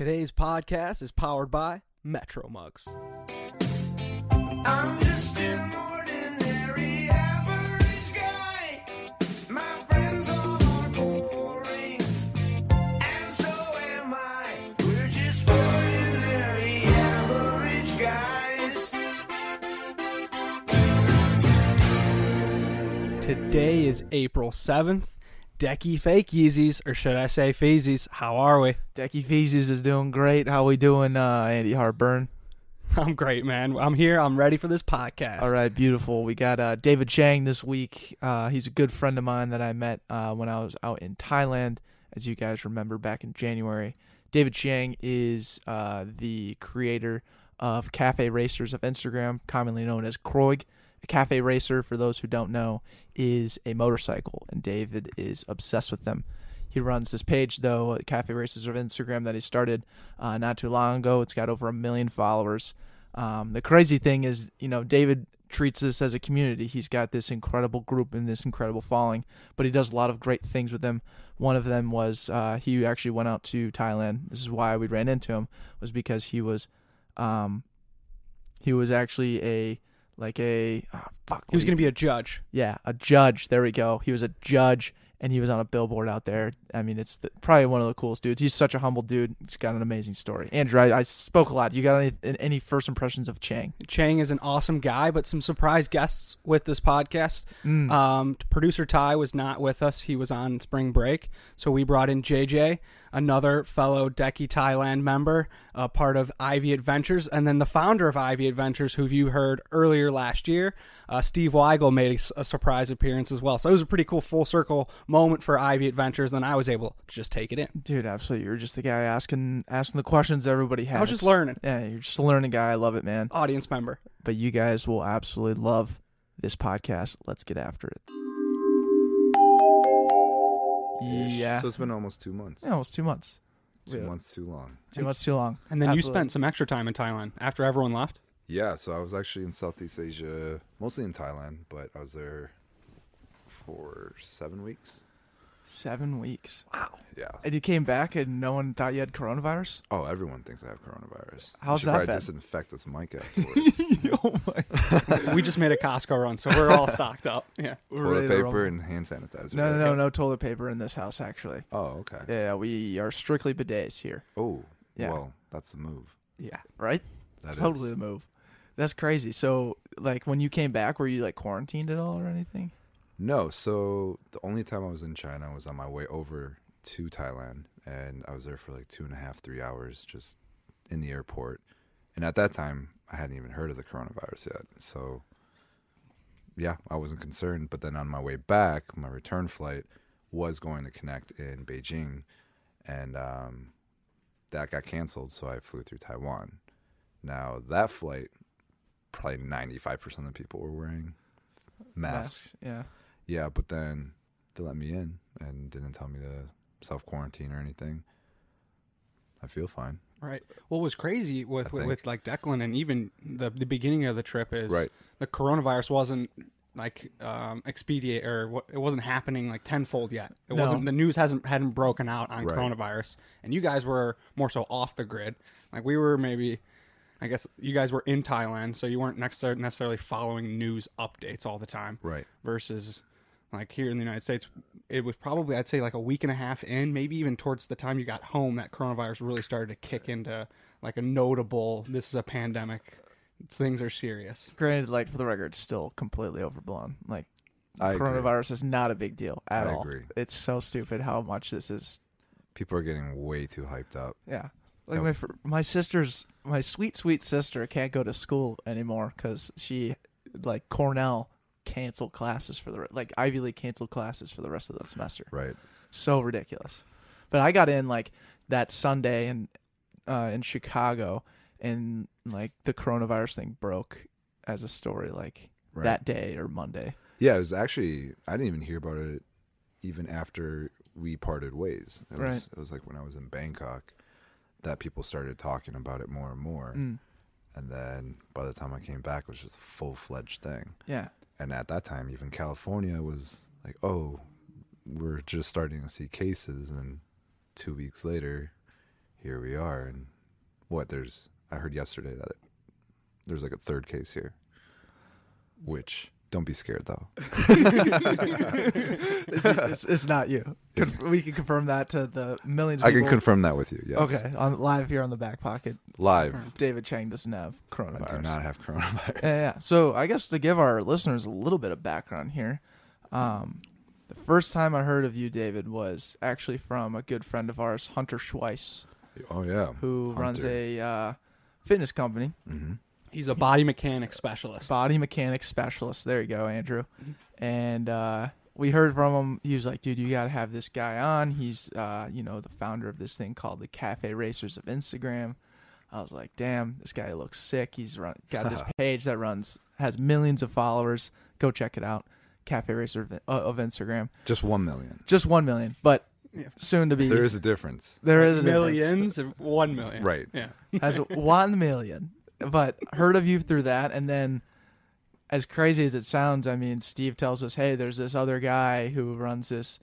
Today's podcast is powered by Metro Mugs. I'm just an ordinary average guy. My friends all are boring, and so am I. We're just ordinary average guys. Today is April 7th. Decky Fake Yeezys, or should I say Feezies, how are we? Decky Feezies is doing great. How are we doing, uh, Andy Harburn? I'm great, man. I'm here. I'm ready for this podcast. All right, beautiful. We got uh, David Chang this week. Uh, he's a good friend of mine that I met uh, when I was out in Thailand, as you guys remember back in January. David Chang is uh, the creator of Cafe Racers of Instagram, commonly known as CROIG. A cafe racer, for those who don't know, is a motorcycle, and David is obsessed with them. He runs this page, though, Cafe Racers of Instagram, that he started uh, not too long ago. It's got over a million followers. Um, the crazy thing is, you know, David treats this as a community. He's got this incredible group and this incredible following, but he does a lot of great things with them. One of them was uh, he actually went out to Thailand. This is why we ran into him was because he was, um, he was actually a like a oh, fuck. He was going to be a judge. yeah, a judge. There we go. He was a judge, and he was on a billboard out there. I mean, it's the, probably one of the coolest dudes. He's such a humble dude. He's got an amazing story. Andrew, I, I spoke a lot. You got any any first impressions of Chang? Chang is an awesome guy, but some surprise guests with this podcast. Mm. Um, producer Ty was not with us. He was on spring break. So we brought in JJ, another fellow Decky Thailand member, uh, part of Ivy Adventures, and then the founder of Ivy Adventures, who you heard earlier last year, uh, Steve Weigel, made a surprise appearance as well. So it was a pretty cool full circle moment for Ivy Adventures. Then I was able to just take it in. Dude, absolutely. You're just the guy asking asking the questions everybody has. I was just learning. Yeah, you're just a learning guy. I love it, man. Audience member. But you guys will absolutely love this podcast. Let's get after it. Yeah. So it's been almost two months. yeah, almost two months. Two Yeah. months too long. Too much too long. And then you spent some extra time in Thailand after everyone left. Yeah, so I was actually in Southeast Asia, mostly in Thailand, but I was there for seven weeks. Seven weeks. Wow. Yeah. And you came back and no one thought you had coronavirus? Oh, everyone thinks I have coronavirus. I How's should that probably been? disinfect this mic afterwards. oh my we just made a Costco run, so we're all stocked up. Yeah. We're Toilet paper rumble. and hand sanitizer. No, no, right? no, no toilet paper in this house, actually. Oh, okay. Yeah, we are strictly bidets here, Oh, Yeah. well, that's the move. Yeah. right? That is totally the move. That's crazy. So, like, when you came back, were you like quarantined at all or anything? No, so the only time I was in China was on my way over to Thailand, and I was there for like two and a half, three hours just in the airport. And at that time, I hadn't even heard of the coronavirus yet. So, yeah, I wasn't concerned. But then on my way back, my return flight was going to connect in Beijing, and um, that got canceled. So I flew through Taiwan. Now, that flight, probably 95% of the people were wearing masks. Yeah. Yeah, but then they let me in and didn't tell me to self quarantine or anything. I feel fine. Right. What was crazy with with, with like Declan and even the the beginning of the trip is Right. the coronavirus wasn't like um expedite or what it wasn't happening like tenfold yet. It No. wasn't the news hasn't hadn't broken out on Right. coronavirus. And you guys were more so off the grid. Like we were maybe I guess you guys were in Thailand, so you weren't necessarily following news updates all the time. Right. versus like here in the United States, it was probably I'd say like a week and a half in, maybe even towards the time you got home, that coronavirus really started to kick into like a notable. This is a pandemic. Things are serious. Granted, like, for the record, it's still completely overblown. Like, I agree. coronavirus is not a big deal at I all. agree. It's so stupid how much this is. People are getting way too hyped up. Yeah. Like my my sister's my sweet sweet sister can't go to school anymore because she like Cornell canceled classes for the like Ivy League canceled classes for the rest of the semester. Right. So ridiculous. But I got in like that Sunday in uh, in Chicago, and like the coronavirus thing broke as a story like Right. that day or Monday. Yeah, it was actually I didn't even hear about it even after we parted ways. It was Right. it was like when I was in Bangkok that people started talking about it more and more. Mm. And then by the time I came back it was just a full fledged thing. Yeah. And at that time even California was like, Oh, we're just starting to see cases and two weeks later here we are. And what there's, I heard yesterday that there's like a third case here, which don't be scared though. it's, it's, it's not you. Con- we can confirm that to the millions. Of I can people. confirm that with you. Yes. Okay, on live here on the back pocket, Live. David Chang doesn't have I coronavirus. do not have coronavirus. Yeah, yeah. So I guess to give our listeners a little bit of background here, um, the first time I heard of you, David, was actually from a good friend of ours, Hunter Schweiss, Oh yeah. who runs a uh, fitness company, hmm He's a body mechanic specialist. body mechanic specialist. There you go, Andrew. Mm-hmm. And uh, we heard from him. He was like, "Dude, you got to have this guy on. He's, uh, you know, the founder of this thing called the Cafe Racers of Instagram." I was like, "Damn, this guy looks sick. He's run, got this page that runs has millions of followers. Go check it out, Cafe Racer of, uh, of Instagram. Just one million. Just one million, but Yeah. soon to be. There is a difference. there is a difference. millions, and one million. Right. Yeah. has one million. But heard of you through that, and then, as crazy as it sounds, I mean, Steve tells us, "Hey, there's this other guy who runs this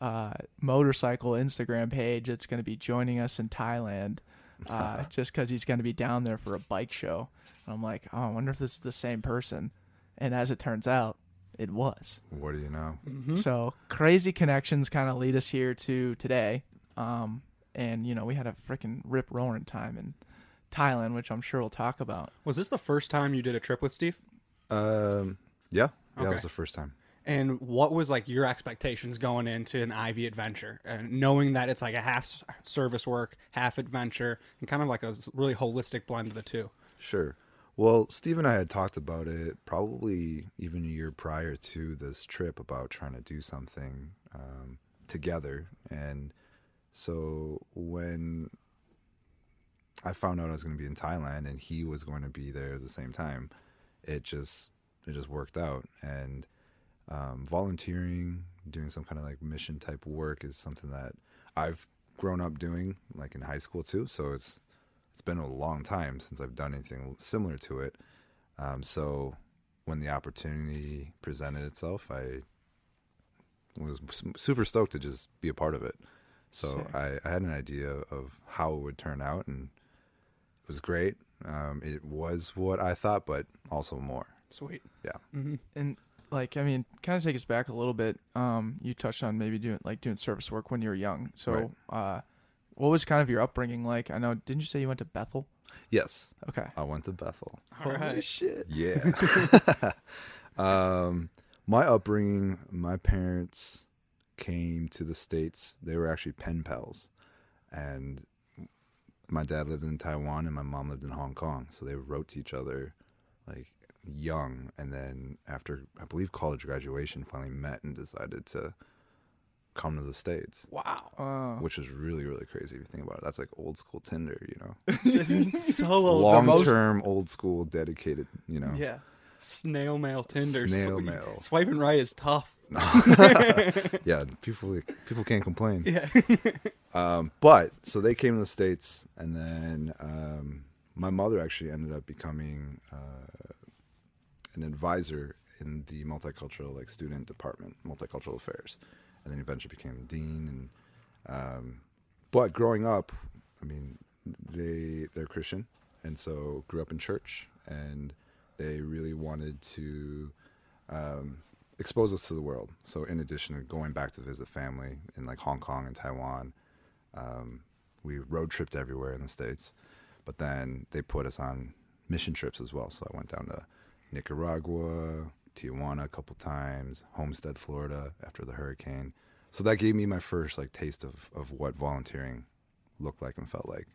uh, motorcycle Instagram page that's going to be joining us in Thailand, uh, just because he's going to be down there for a bike show." And I'm like, "Oh, I wonder if this is the same person." And as it turns out, it was. What do you know? Mm-hmm. So crazy connections kind of lead us here to today. Um, and you know, we had a freaking rip roaring time in Thailand, which I'm sure we'll talk about. Was this the first time you did a trip with Steve? Um. Yeah. Yeah. It was the first time. And what was like your expectations going into an Ivy adventure, and knowing that it's like a half s- service work, half adventure, and kind of like a s- really holistic blend of the two. Sure. Well, Steve and I had talked about it probably even a year prior to this trip about trying to do something um, together. And so when I found out I was going to be in Thailand and he was going to be there at the same time, it just it just worked out. And um, volunteering, doing some kind of like mission type work is something that I've grown up doing, like in high school too. So it's it's been a long time since I've done anything similar to it. Um, so when the opportunity presented itself, I was super stoked to just be a part of it. So. I, I had an idea of how it would turn out, and was great. Um, it was what I thought, but also more. Sweet. Yeah. Mm-hmm. And like, I mean, kind of take us back a little bit. Um, you touched on maybe doing like doing service work when you were young. So, uh, what was kind of your upbringing like? I know, didn't you say you went to Bethel? Yes, Okay. I went to Bethel. All right. shit. Yeah. um, my upbringing, my parents came to the States. They were actually pen pals. And my dad lived in Taiwan and my mom lived in Hong Kong. So they wrote to each other like young. And then after, I believe, college graduation, finally met and decided to come to the States. Wow. Uh, Which is really, really crazy if you think about it. That's like old school Tinder, you know? Solo Long most- term, old school, dedicated, you know? yeah. Snail mail Tinder. Snail mail. Swiping right is tough. yeah, people people can't complain. Yeah. Um, but so they came to the states, and then um, my mother actually ended up becoming uh, an advisor in the multicultural like student department, multicultural affairs, and then eventually became dean. And um, but growing up, I mean, they they're Christian, and so grew up in church, and they really wanted to um, expose us to the world. So in addition to going back to visit family in like Hong Kong and Taiwan, um, we road tripped everywhere in the states. But then they put us on mission trips as well. So I went down to Nicaragua, Tijuana a couple times, Homestead, Florida after the hurricane. So that gave me my first like taste of of what volunteering looked like and felt like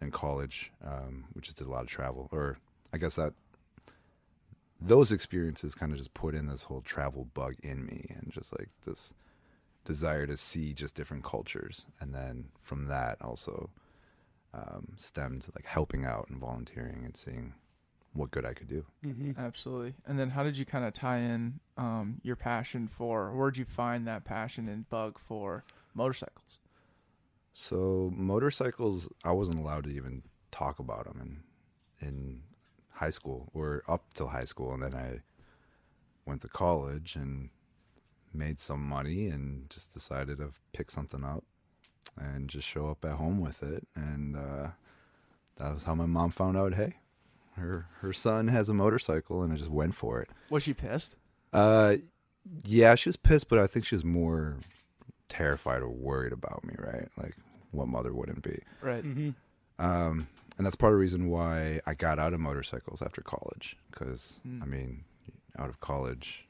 in college. Um, we just did a lot of travel, or I guess that those experiences kind of just put in this whole travel bug in me and just like this desire to see just different cultures and then from that also um, stemmed like helping out and volunteering and seeing what good I could do. Mm-hmm. Absolutely. And then how did you kind of tie in um, your passion for, where'd you find that passion and bug for motorcycles? So motorcycles, I wasn't allowed to even talk about them in in high school or up till high school, and then I went to college and made some money and just decided to pick something up. and just show up at home with it. And uh, that was how my mom found out. Hey, her her son has a motorcycle, and I just went for it. Was she pissed? Uh, yeah, she was pissed, but I think she was more terrified or worried about me. Right, like what mother wouldn't be. Right. hmm Um, and that's part of the reason why I got out of motorcycles after college. Because Mm. I mean, out of college,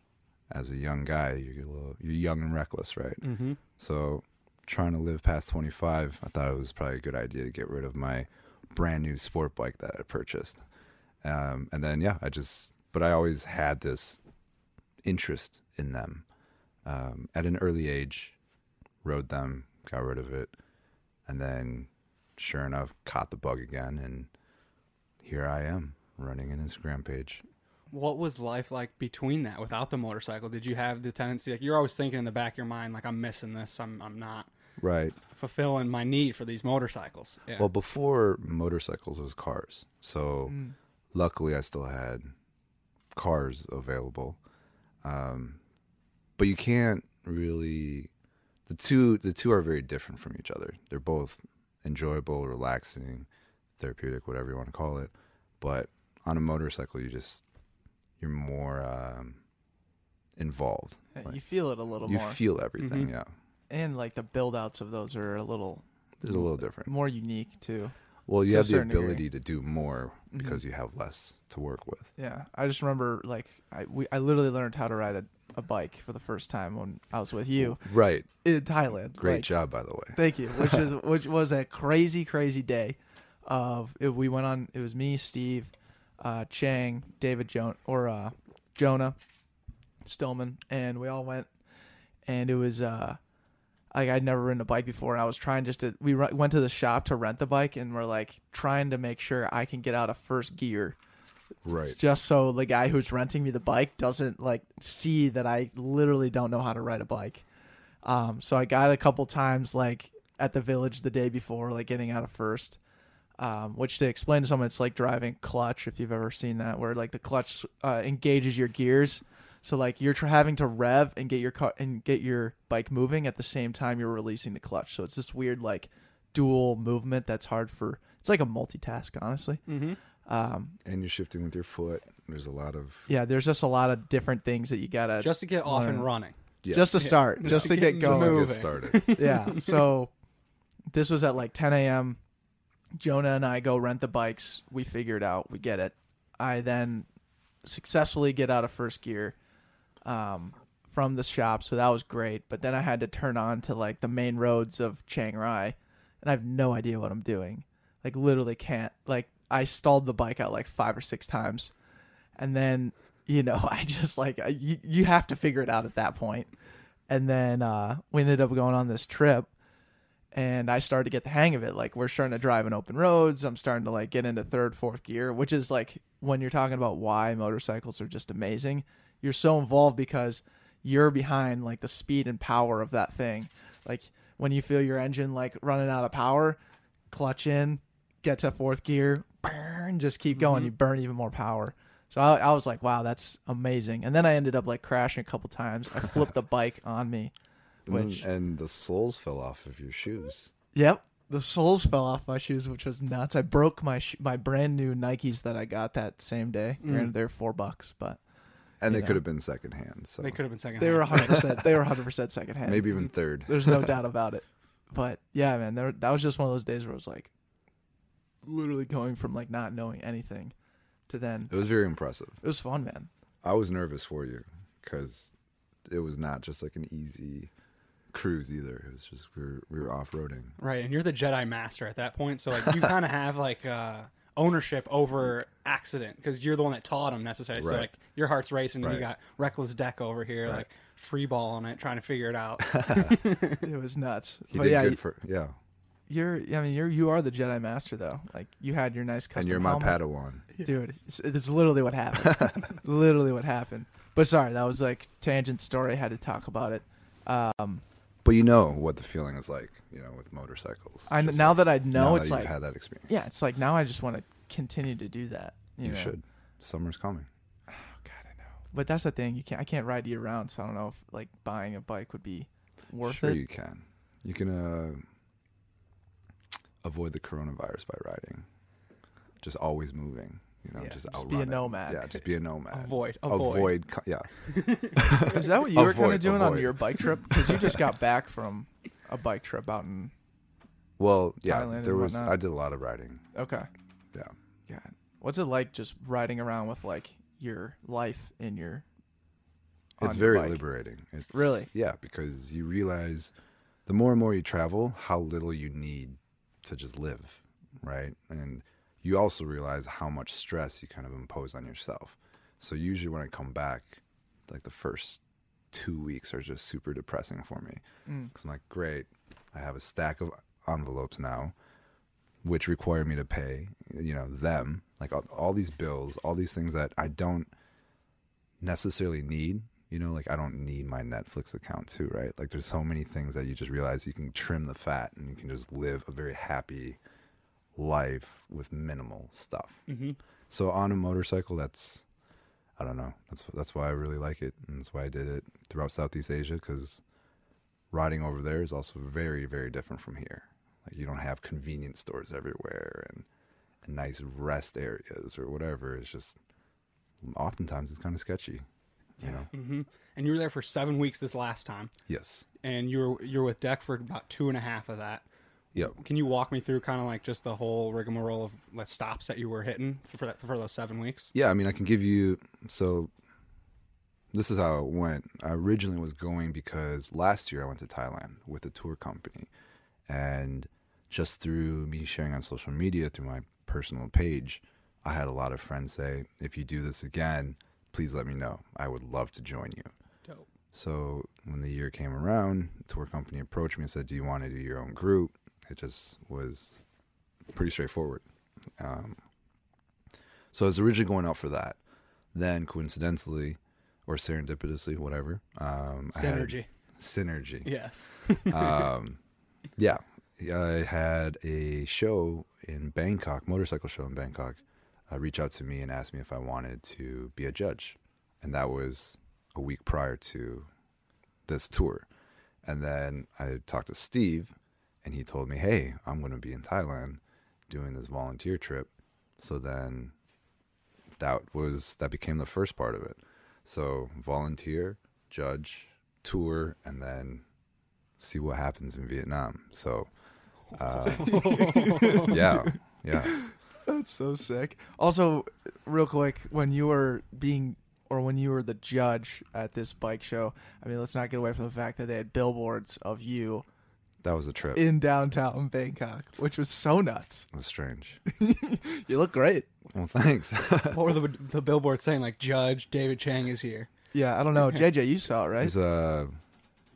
as a young guy, you're a little, you're young and reckless, right? hmm So trying to live past 25, I thought it was probably a good idea to get rid of my brand new sport bike that I purchased. Um, and then yeah, I just, but I always had this interest in them. Um, at an early age, rode them, got rid of it, and then sure enough, caught the bug again, and here I am running an Instagram page. What was life like between that without the motorcycle? Did you have the tendency like you're always thinking in the back of your mind like I'm missing this. I'm I'm not Right. fulfilling my need for these motorcycles. Yeah. Well, before motorcycles, it was cars. So Mm. luckily, I still had cars available. Um, but you can't really. The two the two are very different from each other. They're both enjoyable, relaxing, therapeutic, whatever you want to call it. But on a motorcycle, you just you're more um, involved. Yeah, Like, you feel it a little you more, feel everything. Mhm. Yeah, and like the build outs of those are a little it's a little different. more unique too. Well, you have the certain degree. ability to do more Mhm. because you have less to work with. Yeah, I just remember like I we I literally learned how to ride a, a bike for the first time when I was with you Right. in Thailand. Great Like, job, by the way. Thank you. Which is which was a crazy crazy day. Of it, we went on. It was me, Steve, uh, Chang, David, Joan or uh, Jonah, Stillman, and we all went. And it was uh, like I'd never ridden a bike before, and I was trying just to. We ru- went to the shop to rent the bike, and we're like trying to make sure I can get out of first gear Right. just so the guy who's renting me the bike doesn't like see that I literally don't know how to ride a bike. Um, so I got a couple times like at the village the day before, like getting out of first. Um, which to explain to someone, it's like driving clutch. If you've ever seen that, where like the clutch uh, engages your gears, so like you're tr- having to rev and get your car and get your bike moving at the same time you're releasing the clutch. So it's this weird like dual movement that's hard for. It's like a multitask, honestly. mm-hmm. Um, And you're shifting with your foot. There's a lot of yeah, there's just a lot of different things that you gotta just to get off and running. yeah, just to start, Just just, to to get get just going. to get started. yeah. So this was at like 10 a.m. Jonah and I go rent the bikes. We figure it out. We get it. I then successfully get out of first gear um, from the shop, so that was great. But then I had to turn on to like the main roads of Chiang Rai, and I have no idea what I'm doing. Like literally can't. Like I stalled the bike out like five or six times, and then you know I just like I- you you have to figure it out at that point. And then uh, we ended up going on this trip, and I started to get the hang of it. Like we're starting to drive in open roads. I'm starting to like get into third, fourth gear, which is like when you're talking about why motorcycles are just amazing. You're so involved because you're behind like the speed and power of that thing. Like when you feel your engine like running out of power, clutch in, get to fourth gear, burn, just keep going. Mhm. You burn even more power. So I, I was like, wow, that's amazing. And then I ended up like crashing a couple times. I flipped the bike on me. Which- and, and the soles fell off of your shoes. Yep. The soles fell off my shoes, which was nuts. I broke my sh- my brand new Nikes that I got that same day. Mm. Granted, they're four bucks, but And they know. could have been secondhand. So They could have been second. they were 100. percent They were 100 percent secondhand. maybe even third. There's no doubt about it. But yeah, man, there, that was just one of those days where it was like, literally going from like not knowing anything, to then It was very impressive. it was fun, man. I was nervous for you because it was not just like an easy cruise either. It was just we were we were off roading. Right, and you're the Jedi Master at that point, so like you kind of have like uh, ownership over accident because you're the one that taught him necessarily. So like your heart's racing, and you got reckless deck over here, Right. like free ball on it, trying to figure it out. It was nuts. He but did yeah, good for yeah. you're. I mean, you're you are the Jedi Master though. Like you had your nice custom and you're my helmet. Padawan. dude it's, it's literally what happened literally what happened but sorry that was like tangent story i had to talk about it um But you know what the feeling is like, you know, with motorcycles. i Just now like- that i know now it's that like you've had that experience. yeah it's like now i just want to continue to do that you, you know? should. Summer's coming. oh god i know but that's the thing you can't i can't ride year round so i don't know if like buying a bike would be worth sure it you can. You can uh avoid the coronavirus by riding. Just always moving. You know, Yeah, just, just be a it. nomad. Yeah, just be a nomad. Avoid, avoid. Avoid. Yeah. Is that what you were kind of Avoid, doing on your bike trip? Because you just got back from a bike trip out in. Well, yeah. Thailand there was. I did a lot of riding. Okay. Yeah. God. What's it like just riding around with like your life in your. It's your very liberating. It's, Really? Yeah, because you realize the more and more you travel, how little you need to just live, right? And you also realize how much stress you kind of impose on yourself. So usually when I come back, like the first two weeks are just super depressing for me Mm. because I'm like, great, I have a stack of envelopes now, which require me to pay, you know, them like all, all these bills, all these things that I don't necessarily need. You know, like I don't need my Netflix account too, right? Like there's so many things that you just realize you can trim the fat and you can just live a very happy life with minimal stuff. Mm-hmm. So on a motorcycle, that's I don't know. That's that's why I really like it, and that's why I did it throughout Southeast Asia because riding over there is also very very different from here. Like you don't have convenience stores everywhere and, and nice rest areas or whatever. It's just oftentimes it's kind of sketchy. You know. Mm-hmm. And you were there for seven weeks this last time, Yes. and you were you were with Deck for about two and a half of that. Yep. Can you walk me through kind of like just the whole rigmarole of the stops that you were hitting for that for those seven weeks? Yeah, I mean, I can give you. So, this is how it went. I originally was going because last year I went to Thailand with a tour company, and just through me sharing on social media through my personal page, I had a lot of friends say, "If you do this again, please let me know. I would love to join you." Dope. So when the year came around, the tour company approached me and said, "Do you want to do your own group?" It just was pretty straightforward. Um, so I was originally going out for that. Then coincidentally, or serendipitously, whatever, um, Synergy. synergy. Yes. um, yeah, I had a show in Bangkok, motorcycle show in Bangkok, uh, reach out to me and ask me if I wanted to be a judge, and that was a week prior to this tour. And then I talked to Steve, and he told me, "Hey, I'm going to be in Thailand doing this volunteer trip." So then that was that became the first part of it. So volunteer, judge, tour, and then see what happens in Vietnam. So, uh, yeah, yeah. That's so sick. Also, real quick, when you were being or when you were the judge at this bike show, I mean, let's not get away from the fact that they had billboards of you That was a trip. In downtown Bangkok, which was so nuts. It was strange. You look great. Well, thanks. what were the the billboards saying? Like Judge David Chang is here. Yeah, I don't know. JJ, you saw it, right? It's uh,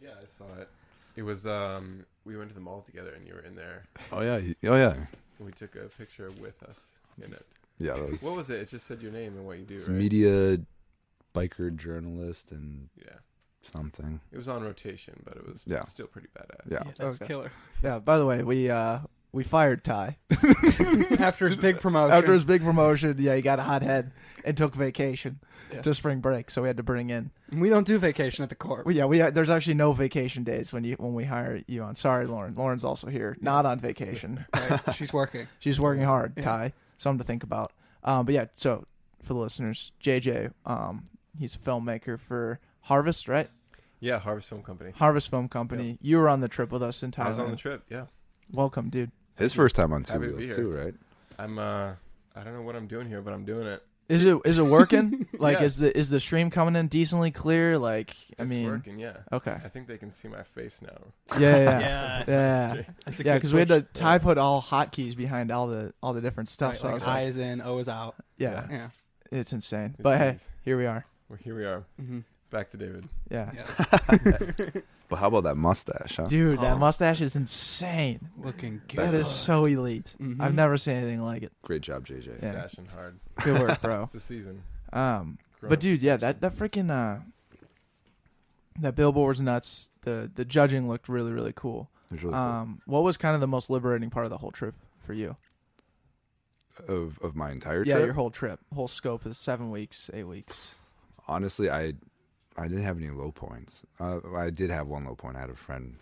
Yeah, I saw it. It was um we went to the mall together and you were in there oh yeah, he- oh yeah, and we took a picture with us in it. yeah. That was, What was it? It just said your name and what you do, It's right? media, biker journalist, and Yeah. Something. It was on rotation, but it was Yeah. still pretty badass. Yeah. That's Okay. killer. Yeah. By the way, we uh we fired Ty After his big promotion. after his big promotion. Yeah, he got a hot head and took vacation Yeah. to spring break, so we had to bring in. we don't do vacation at the corp. Well, yeah, we there's actually no vacation days when you when we hire you on. Sorry, Lauren. Lauren's also here, not on vacation. Right? She's working. She's working hard. Yeah. Ty, something to think about. Um, but yeah, so for the listeners, JJ, um, he's a filmmaker for Harvest, right? Yeah, Harvest Film Company. Harvest Film Company. You were on the trip with us in Thailand. I was on the trip. Yeah, Welcome, dude. His first time on two Happy wheels here. too, right? I'm. uh I don't know what I'm doing here, but I'm doing it. Is it is it working? like Yeah. is the is the stream coming in decently clear? Like I mean, working. Yeah. okay, I think they can see my face now. yeah, yeah, yeah. Yes. Yeah, That's yeah, because we had to switch. Ty put all hotkeys behind all the all the different stuff. Right, so I like was like, I is in, O is out. yeah, Yeah. it's insane. It's but hey, here we are. Well, here we are. Mm-hmm. Back to David. Yeah, Yes. But how about that mustache, huh? dude, that Oh. mustache is insane. Looking good. That is so elite. Mhm. I've never seen anything like it. Great job, JJ. Yeah. Stashing hard. Good work, bro. It's the season. Um, Grown but dude, yeah, that that freaking uh, that billboard's nuts. The the judging looked really really cool. It was really cool. Um, what was kind of the most liberating part of the whole trip for you? of of my entire trip? yeah, trip. your whole trip, whole scope is seven weeks, eight weeks. honestly, I I didn't have any low points. Uh, I did have one low point. I had a friend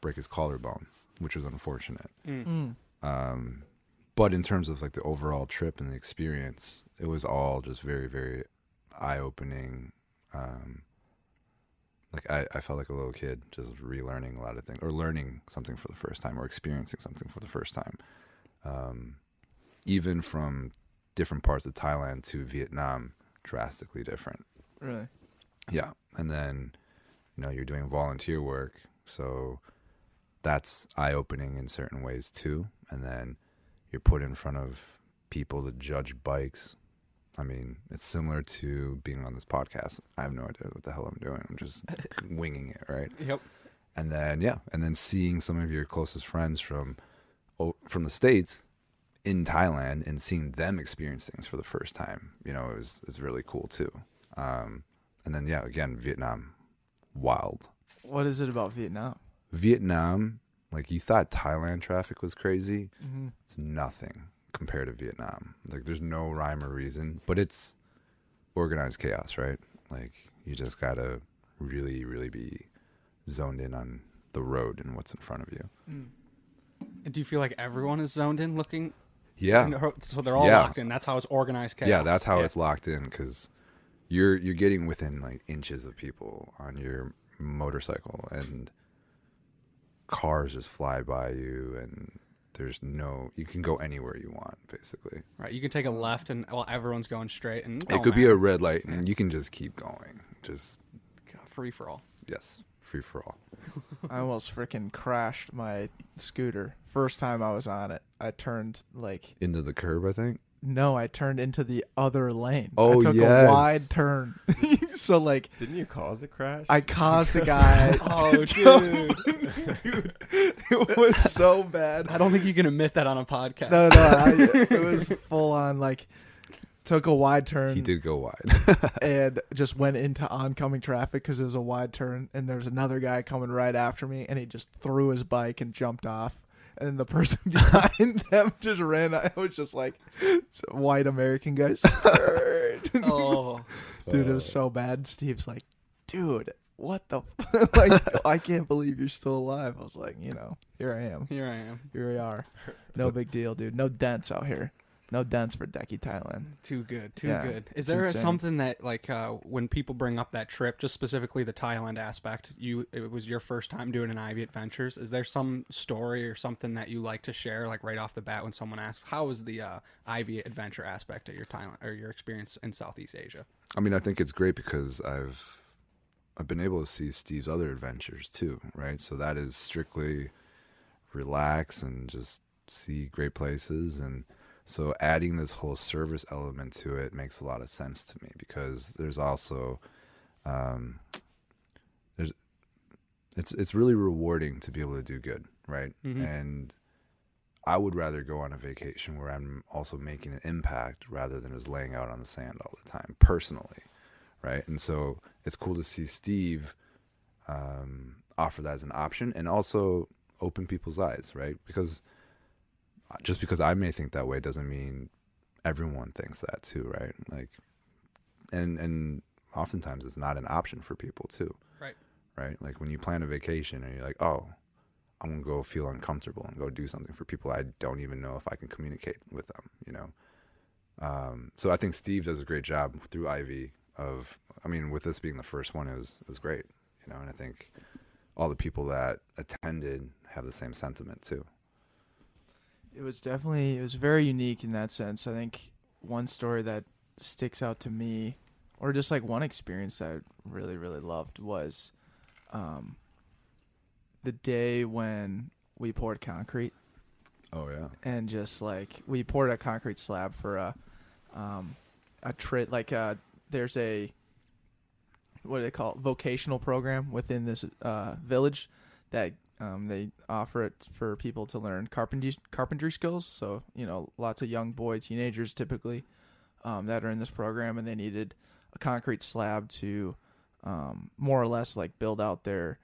break his collarbone, which was unfortunate. Mm. Mm. Um, but in terms of like the overall trip and the experience, it was all just very, very eye opening. Um, like I, I felt like a little kid just relearning a lot of things or learning something for the first time or experiencing something for the first time. Um, even from different parts of Thailand to Vietnam, drastically different. Really? Yeah. And then, you know, you're doing volunteer work. So that's eye opening in certain ways too. And then you're put in front of people to judge bikes. I mean, it's similar to being on this podcast. I have no idea what the hell I'm doing. I'm just winging it, right? Yep. And then yeah, and then seeing some of your closest friends from from the states in Thailand and seeing them experience things for the first time, you know, is is really cool too. Um, and then yeah, again, Vietnam, wild. What is it about Vietnam? Vietnam, like you thought Thailand traffic was crazy. Mm-hmm. It's nothing compared to Vietnam. Like there's no rhyme or reason, but it's organized chaos, right? Like you just gotta really, really be zoned in on the road and what's in front of you. And do you feel like everyone is zoned in, looking? Yeah, so they're all Yeah. locked in. That's how it's organized chaos. yeah, that's how it's locked in because you're you're getting within like inches of people on your motorcycle and cars just fly by you and there's no you can go anywhere you want basically right. You can take a left, and well, everyone's going straight, and it oh, could be a red light and you can just keep going just free for all. yes free for all I almost freaking crashed my scooter. First time I was on it, I turned like into the curb i think no, I turned into the other lane. Oh, I took yes. a wide turn. so like Didn't you cause a crash? I caused a guy. Oh, to jump. dude, it was so bad. I don't think you can admit that on a podcast. No, no, I, it was full on like took a wide turn. he did go wide and just went into oncoming traffic because it was a wide turn and there's another guy coming right after me and he just threw his bike and jumped off and then the person behind them just ran i was just like white american guy skirt. Oh, dude it was oh. so bad. Steve's like dude what the f-? like i can't believe you're still alive. I was like you know here i am. Here I am. here we are. No big deal dude. No dents out here no dents for decky thailand Too good, too Yeah, good. Is it's there insane. something that like uh, when people bring up that trip, just specifically the Thailand aspect, you it was your first time doing an Ivy Adventures? Is there some story or something that you like to share, like right off the bat, when someone asks, "How was the uh, Ivy Adventure aspect of your Thailand or your experience in Southeast Asia?" I mean, I think it's great because I've I've been able to see Steve's other adventures too, right? So that is strictly relax and just see great places and so adding this whole service element to it makes a lot of sense to me because there's also um there's it's it's really rewarding to be able to do good, right? Mhm. And I would rather go on a vacation where I'm also making an impact rather than just laying out on the sand all the time, personally, right? And so it's cool to see Steve um, offer that as an option and also open people's eyes, right? Because just because I may think that way doesn't mean everyone thinks that too, right? Like, and and oftentimes it's not an option for people too, Right. Right? Like when you plan a vacation and you're like, oh, I'm gonna go feel uncomfortable and go do something for people I don't even know if I can communicate with them, you know. Um, so I think Steve does a great job through Ivy of, I mean, with this being the first one, it was it was great, you know, and I think all the people that attended have the same sentiment too. It was definitely it was very unique in that sense. I think one story that sticks out to me, or just like one experience that I really really loved was, um, the day when we poured concrete Oh yeah, and just like we poured a concrete slab for a, um, a trade like uh there's a, what do they call it vocational program within this uh village, that um, they offer it for people to learn carpentry carpentry skills. So you know, lots of young boy teenagers typically um, that are in this program, and they needed a concrete slab to um, more or less like build out their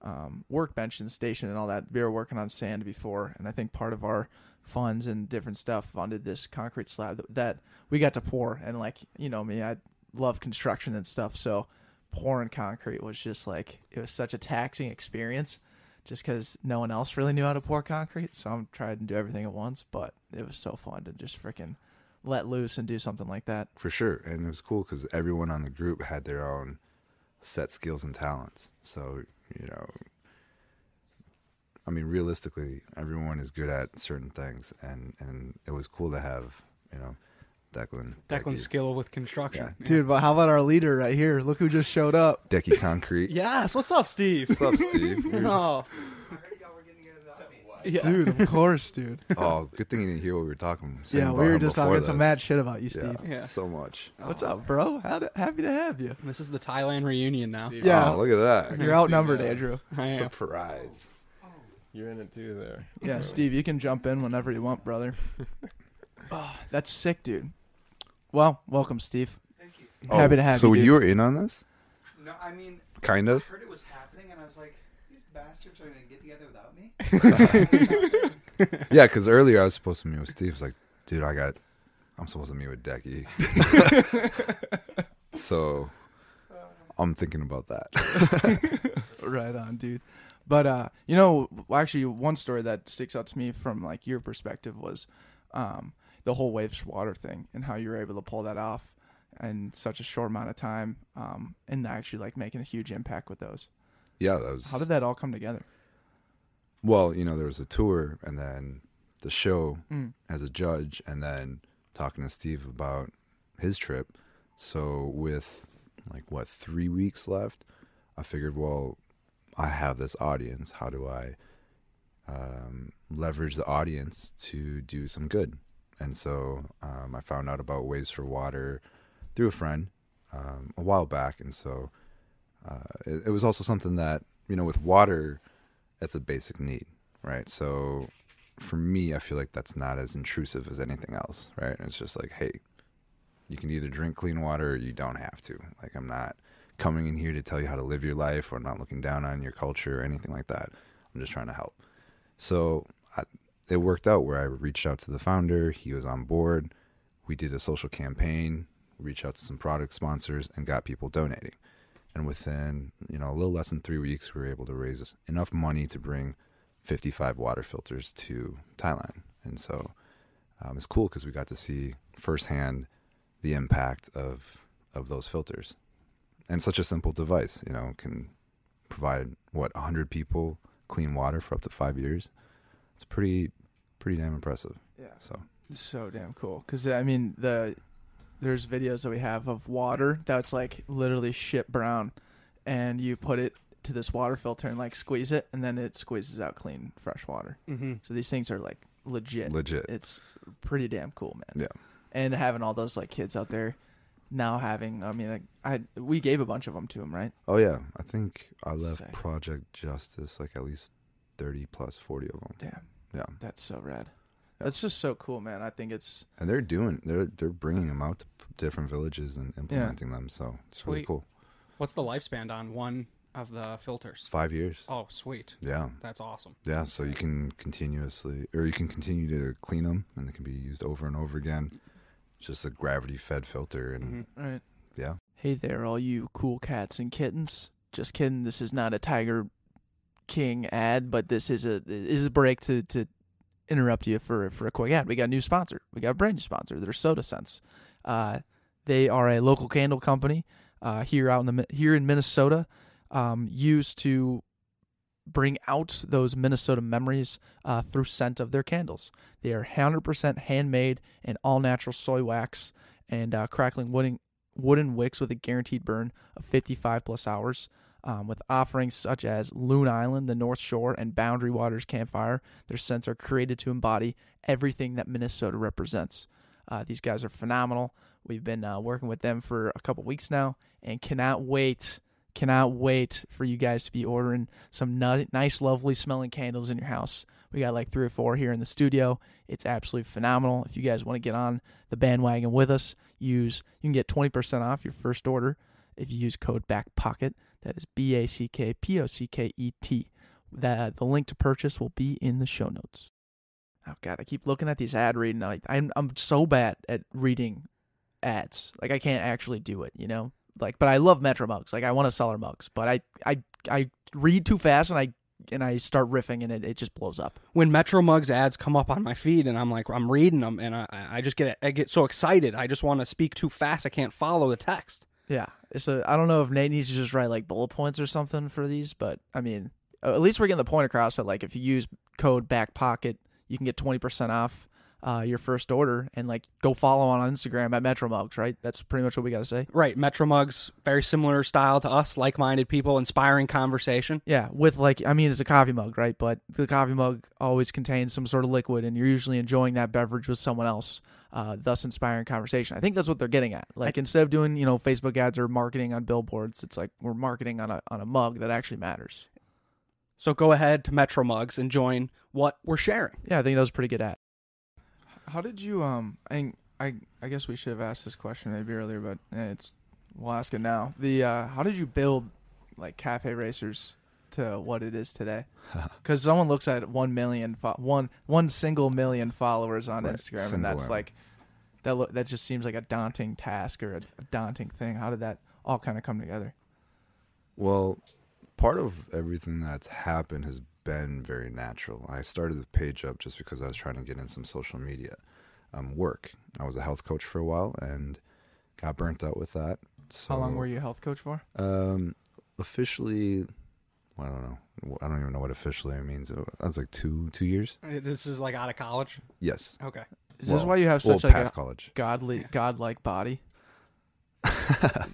um, workbench and station and all that. We were working on sand before, and I think part of our funds and different stuff funded this concrete slab that, that we got to pour. And like you know me, I love construction and stuff, so pouring concrete was just like it was such a taxing experience just because no one else really knew how to pour concrete. So I'm trying to do everything at once. But it was so fun to just freaking let loose and do something like that. For sure. And it was cool because everyone on the group had their own set skills and talents. So, you know, I mean, realistically, everyone is good at certain things. And, and it was cool to have, you know, Declan. Declan's Decky- skill with construction. Yeah. Dude, but how about our leader right here? Look who just showed up. Decky Concrete. Yes. What's up, Steve? What's up, Steve? You're oh. Yeah. Dude, of course, dude. oh, good thing you didn't hear what we were talking. saying Yeah, we were just before talking some mad shit about you, Steve. Yeah. so much. What's up, bro? How happy to have you. This is the Thailand reunion now. Steve, Yeah. Oh, look at that. You're outnumbered, that. Andrew. I am. Surprise. You're in it too there. Yeah, Steve, you can jump in whenever you want, brother. oh, that's sick, dude. Well, welcome, Steve. Thank you. Happy to have so you, So you were in on this? No, I mean, Kind of? I heard it was happening, and I was like, these bastards are gonna get together without me. Yeah, because earlier I was supposed to meet with Steve. I was like, dude, I got, I'm supposed to meet with Decky. so I'm thinking about that. Right on, dude. But uh, you know, actually, one story that sticks out to me from like your perspective was um, the whole waves water thing and how you were able to pull that off in such a short amount of time, um, and actually like making a huge impact with those. Yeah, that was. How did that all come together? Well, you know, there was a tour and then the show Mm. as a judge, and then talking to Steve about his trip. So with like what three weeks left, I figured, well, I have this audience. How do I um, leverage the audience to do some good? And so um, I found out about Waves for Water through a friend um, a while back, and so uh, it, it was also something that you know with water, that's a basic need, right? So for me, I feel like that's not as intrusive as anything else, right? It's just like, hey, you can either drink clean water or you don't have to. Like, I'm not coming in here to tell you how to live your life or I'm not looking down on your culture or anything like that. I'm just trying to help. So I, it worked out where I reached out to the founder. He was on board. We did a social campaign, reached out to some product sponsors, and got people donating. And within, you know, a little less than three weeks, we were able to raise enough money to bring 55 water filters to Thailand. And so um, it's cool because we got to see firsthand the impact of of those filters. And such a simple device, you know, can provide what 100 people clean water for up to 5 years. It's pretty pretty damn impressive. Yeah. So, So damn cool. Because I mean, the there's videos that we have of water that's like literally shit brown, and you put it to this water filter and like squeeze it, and then it squeezes out clean fresh water. Mm-hmm. So these things are like legit. legit. It's pretty damn cool, man. Yeah. And having all those like kids out there now having, I mean, like, I we gave a bunch of them to them, right? Oh yeah, I think I left Sick. Project Justice like at least 30 plus 40 of them. Damn, Yeah. that's so rad. Yeah. That's just so cool, man. I think it's And they're doing they're they're bringing them out to different villages and implementing them, so it's really Sweet. cool. What's the lifespan on one of the filters? 5 years. Oh, sweet. Yeah. That's awesome. Yeah, so you can continuously, or you can continue to clean them, and they can be used over and over again. It's just a gravity-fed filter, and Mhm. right. yeah, Hey there, all you cool cats and kittens. Just kidding. This is not a Tiger King ad, but this is a is a break to to interrupt you for for a quick ad. We got a new sponsor. We got a brand new sponsor. They're Sota Scents. Uh, they are a local candle company uh, here out in the here in Minnesota, um, used to bring out those Minnesota memories uh, through scent of their candles. They are 100% handmade and all natural soy wax and uh, crackling wooden wooden wicks with a guaranteed burn of 55 plus hours. Um, with offerings such as Loon Island, the North Shore, and Boundary Waters Campfire, their scents are created to embody everything that Minnesota represents. Uh, these guys are phenomenal. We've been uh, working with them for a couple weeks now, and cannot wait, cannot wait for you guys to be ordering some ni- nice, lovely smelling candles in your house. We got like three or four here in the studio. It's absolutely phenomenal. If you guys want to get on the bandwagon with us, use you can get 20% off your first order if you use code BACKPOCKET. That is B A C K P O C K E T. That uh, the link to purchase will be in the show notes. Oh god, I keep looking at these ad reading. I, I'm I'm so bad at reading ads. Like I can't actually do it, you know. Like, but I love Metro mugs. Like I want to sell our mugs, but I I I read too fast and I and I start riffing and it, it just blows up. when Metro Mugs ads come up on my feed and I'm like I'm reading them and I, I just get I get so excited I just want to speak too fast I can't follow the text. Yeah. So I don't know if Nate needs to just write like bullet points or something for these, but I mean, at least we're getting the point across that like if you use code back pocket, you can get twenty percent off uh, your first order and like go follow on Instagram at Metro Mugs, right? That's pretty much what we got to say. Right, Metro Mugs very similar style to us, like-minded people, inspiring conversation. Yeah, with like I mean it's a coffee mug, right? But the coffee mug always contains some sort of liquid, and you're usually enjoying that beverage with someone else, uh, thus inspiring conversation. I think that's what they're getting at. Like instead of doing you know Facebook ads or marketing on billboards, it's like we're marketing on a on a mug that actually matters. So go ahead to Metro Mugs and join what we're sharing. Yeah, I think that was pretty good at. How did you um? I I I guess we should have asked this question maybe earlier, but eh, it's we'll ask it now. The uh, how did you build like Cafe Racers to what it is today? Because someone looks at one million fo- one one single million followers on Right, Instagram, and single that's like that. Lo- that just seems like a daunting task or a, a daunting thing. How did that all kind of come together? Well, part of everything that's happened has been very natural. I started the page up just because I was trying to get in some social media um, work. I was a health coach for a while and got burnt out with that. So, How long were you a health coach for? Um, officially, I don't know. I don't even know what officially means. That was like two two years. This is like out of college. Yes. Okay. Is this Well- why you have well, such like past a college. godly godlike body?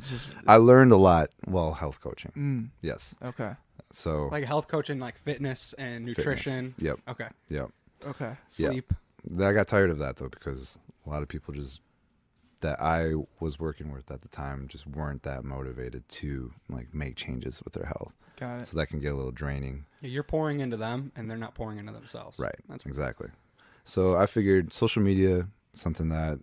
Just I learned a lot while health coaching. mm, Yes. okay. So Like health coaching, like fitness and fitness. nutrition. Yep. Okay. Yep. Okay. Yeah. Sleep. I got tired of that though because a lot of people just that I was working with at the time just weren't that motivated to like make changes with their health. Got it. So that can get a little draining. Yeah, you're pouring into them, and they're not pouring into themselves. Right. That's Exactly. So I figured social media, something that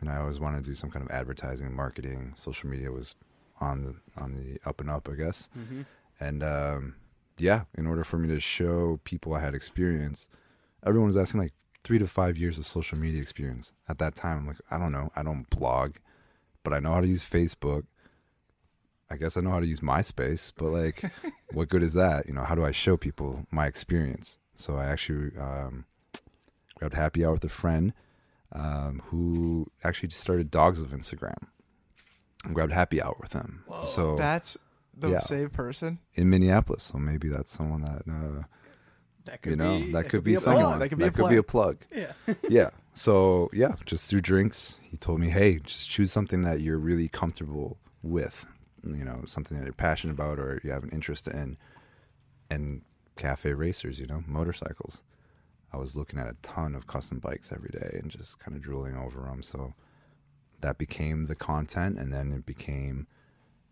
and I always wanted to do some kind of advertising, and marketing. Social media was on the on the up and up, I guess. hmm And um, yeah, in order for me to show people I had experience, everyone was asking like three to five years of social media experience. At that time, I'm like, I don't know. I don't blog, but I know how to use Facebook. I guess I know how to use MySpace, but like, what good is that? You know, how do I show people my experience? So I actually um, grabbed happy hour with a friend um, who actually just started Dogs of Instagram. And grabbed happy hour with him. So That's the Yeah. same person. in Minneapolis. So maybe that's someone that uh, That could you know be, that could be a someone plug. That could be a plug. Yeah. yeah. So yeah, just through drinks, he told me, hey, just choose something that you're really comfortable with. You know, something that you're passionate about or you have an interest in. And cafe racers, you know, motorcycles. I was looking at a ton of custom bikes every day and just kind of drooling over them. So that became the content, and then it became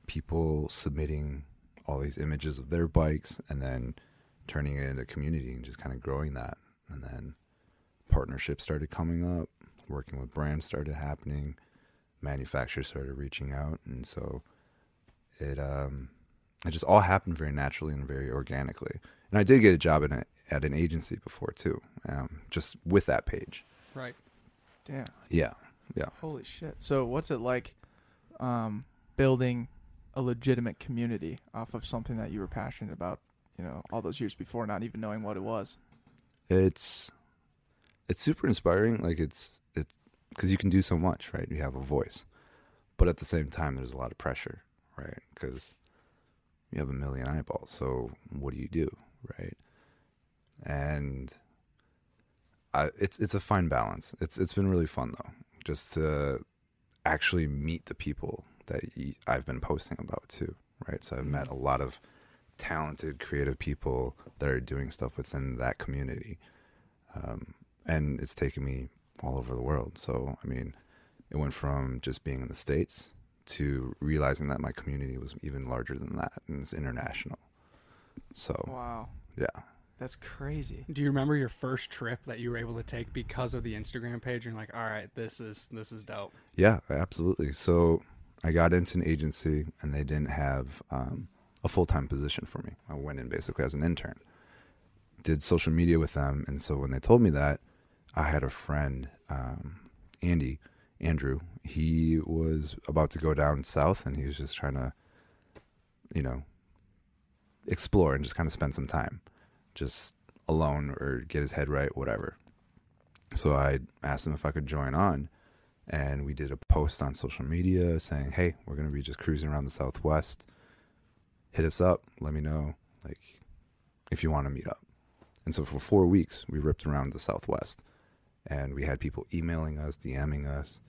people submitting all these images of their bikes, and then turning it into a community and just kind of growing that. And then partnerships started coming up, working with brands started happening, manufacturers started reaching out, and so it um it just all happened very naturally and very organically. And I did get a job at an at an agency before too, um, just with that page. Right. Damn. Yeah, yeah. Holy shit. So what's it like um building a legitimate community off of something that you were passionate about, you know, all those years before not even knowing what it was? It's it's super inspiring. Like it's it's because you can do so much, right? You have a voice, but at the same time, there's a lot of pressure, right? Because you have a million eyeballs. So what do you do, right? And I, it's it's a fine balance. It's it's been really fun though, just to actually meet the people that I've been posting about too, right? So I've met a lot of talented, creative people that are doing stuff within that community, um, and it's taken me all over the world. So I mean, it went from just being in the states to realizing that my community was even larger than that, and it's international. So Wow. yeah, That's crazy. Do you remember your first trip that you were able to take because of the Instagram page? And you're like, all right, this is this is dope. Yeah, absolutely. So I got into an agency and they didn't have um, a full time position for me. I went in basically as an intern, did social media with them. And so when they told me that, I had a friend, um, Andy, Andrew, he was about to go down south and he was just trying to, you know, explore and just kind of spend some time. just alone or get his head right, whatever. So I asked him if I could join on, and we did a post on social media saying, "Hey, we're gonna be just cruising around the Southwest. Hit us up. Let me know, like, if you want to meet up." And so for four weeks, we ripped around the Southwest, and we had people emailing us, DMing us,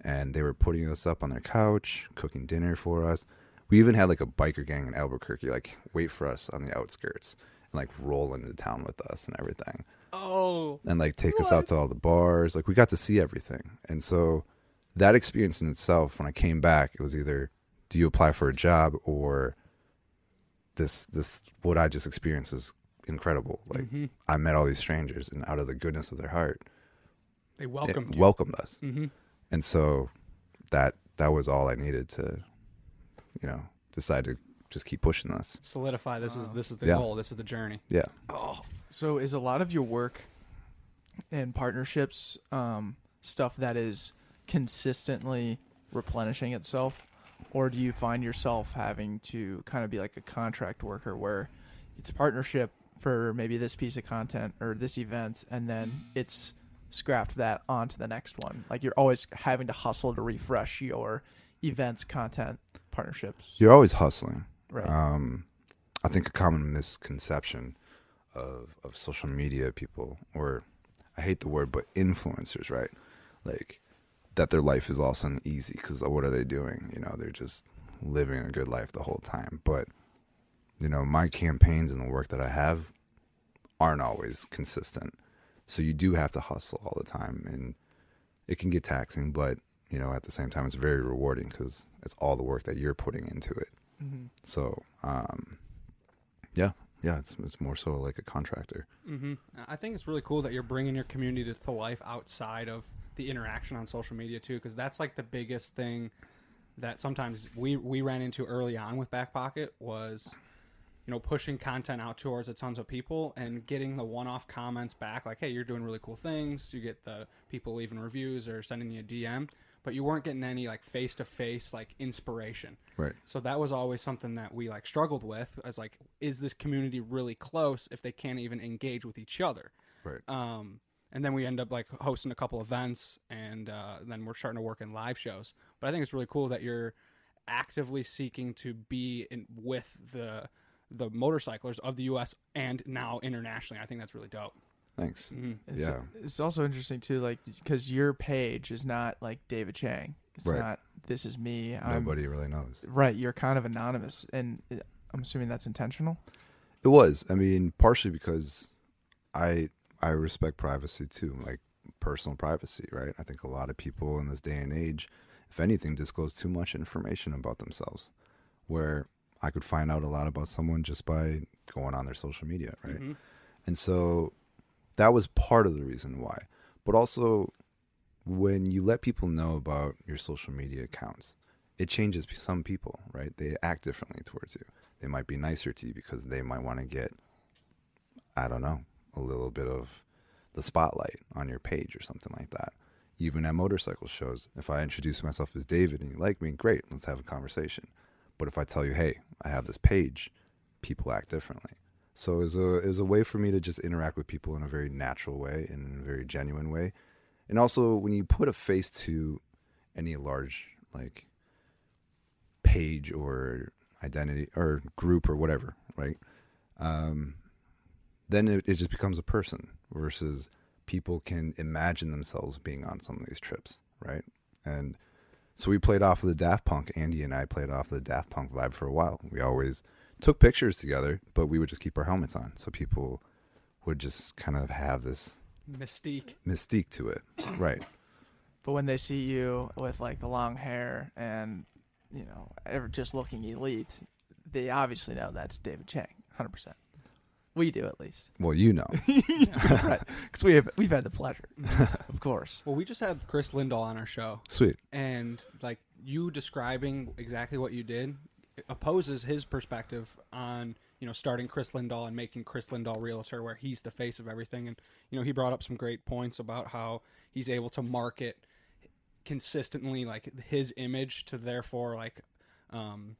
and they were putting us up on their couch, cooking dinner for us. We even had like a biker gang in Albuquerque, like wait for us on the outskirts and like roll into town with us and everything Oh, and like take us out to all the bars. Like we got to see everything. And so that experience in itself, when I came back, it was either do you apply for a job or this this what I just experienced is incredible. Like Mm-hmm. I met all these strangers and out of the goodness of their heart, they it welcomed you. welcomed us. hmm And so that that was all I needed to, you know, decide to just keep pushing this. Solidify. This is this is the Yeah. goal. This is the journey. Yeah. So is a lot of your work and partnerships um, stuff that is consistently replenishing itself, or do you find yourself having to kind of be like a contract worker where it's a partnership for maybe this piece of content or this event, and then it's scrapped that onto the next one? Like you're always having to hustle to refresh your events, content, partnerships, You're always hustling. right? Um, I think a common misconception of of social media people, or I hate the word, but influencers, right? Like that their life is all sudden easy because what are they doing? You know, they're just living a good life the whole time. But you know, my campaigns and the work that I have aren't always consistent. So you do have to hustle all the time, and it can get taxing. But you know, at the same time, it's very rewarding because it's all the work that you're putting into it. mm-hmm. So, um, yeah, yeah, it's it's more so like a contractor. hmm I think it's really cool that you're bringing your community to, to life outside of the interaction on social media too, because that's like the biggest thing that sometimes we we ran into early on with Back Pocket was, you know, pushing content out towards a tons of people and getting the one-off comments back, like, "Hey, you're doing really cool things." You get the people leaving reviews or sending you a DM, but you weren't getting any like face-to-face like inspiration. Right. So that was always something that we like struggled with as like, is this community really close if they can't even engage with each other? Right. Um, and then we end up like hosting a couple events, and uh, then we're starting to work in live shows. But I think it's really cool that you're actively seeking to be in with the the motorcyclers of the U.S. and now internationally. I think that's really dope. Thanks. Mhm. It's, Yeah. it's also interesting too, like because your page is not like David Chang. It's Right. not. This is me. I'm, Nobody really knows. Right. You're kind of anonymous, and uh, I'm assuming that's intentional. It was. I mean, partially because I I respect privacy too, like personal privacy, right? I think a lot of people in this day and age, if anything, disclose too much information about themselves, where I could find out a lot about someone just by going on their social media, right? Mhm. And so that was part of the reason why. But also, when you let people know about your social media accounts, it changes some people, right? They act differently towards you. They might be nicer to you because they might want to get, I don't know, a little bit of the spotlight on your page or something like that. Even at motorcycle shows, if I introduce myself as David and you like me, great, let's have a conversation. But if I tell you, hey, I have this page, people act differently. So it was a it was a way for me to just interact with people in a very natural way and in a very genuine way. And also when you put a face to any large like page or identity or group or whatever, right? Um, then it, it just becomes a person versus people can imagine themselves being on some of these trips, right? And so we played off of the Daft Punk. Andy and I played off of the Daft Punk vibe for a while. We always took pictures together, but we would just keep our helmets on, so people would just kind of have this Mystique. mystique to it, right? But when they see you with like the long hair and you know ever just looking elite, they obviously know that's David Chang, hundred percent. We do at least, Well, you know, right? Because we have we've had the pleasure, of course. Well, we just had Chris Lindahl on our show, sweet, and like you describing exactly what you did opposes his perspective on you know starting Chris Lindahl and making Chris Lindahl realtor where he's the face of everything. And you know he brought up some great points about how he's able to market consistently like his image to therefore like um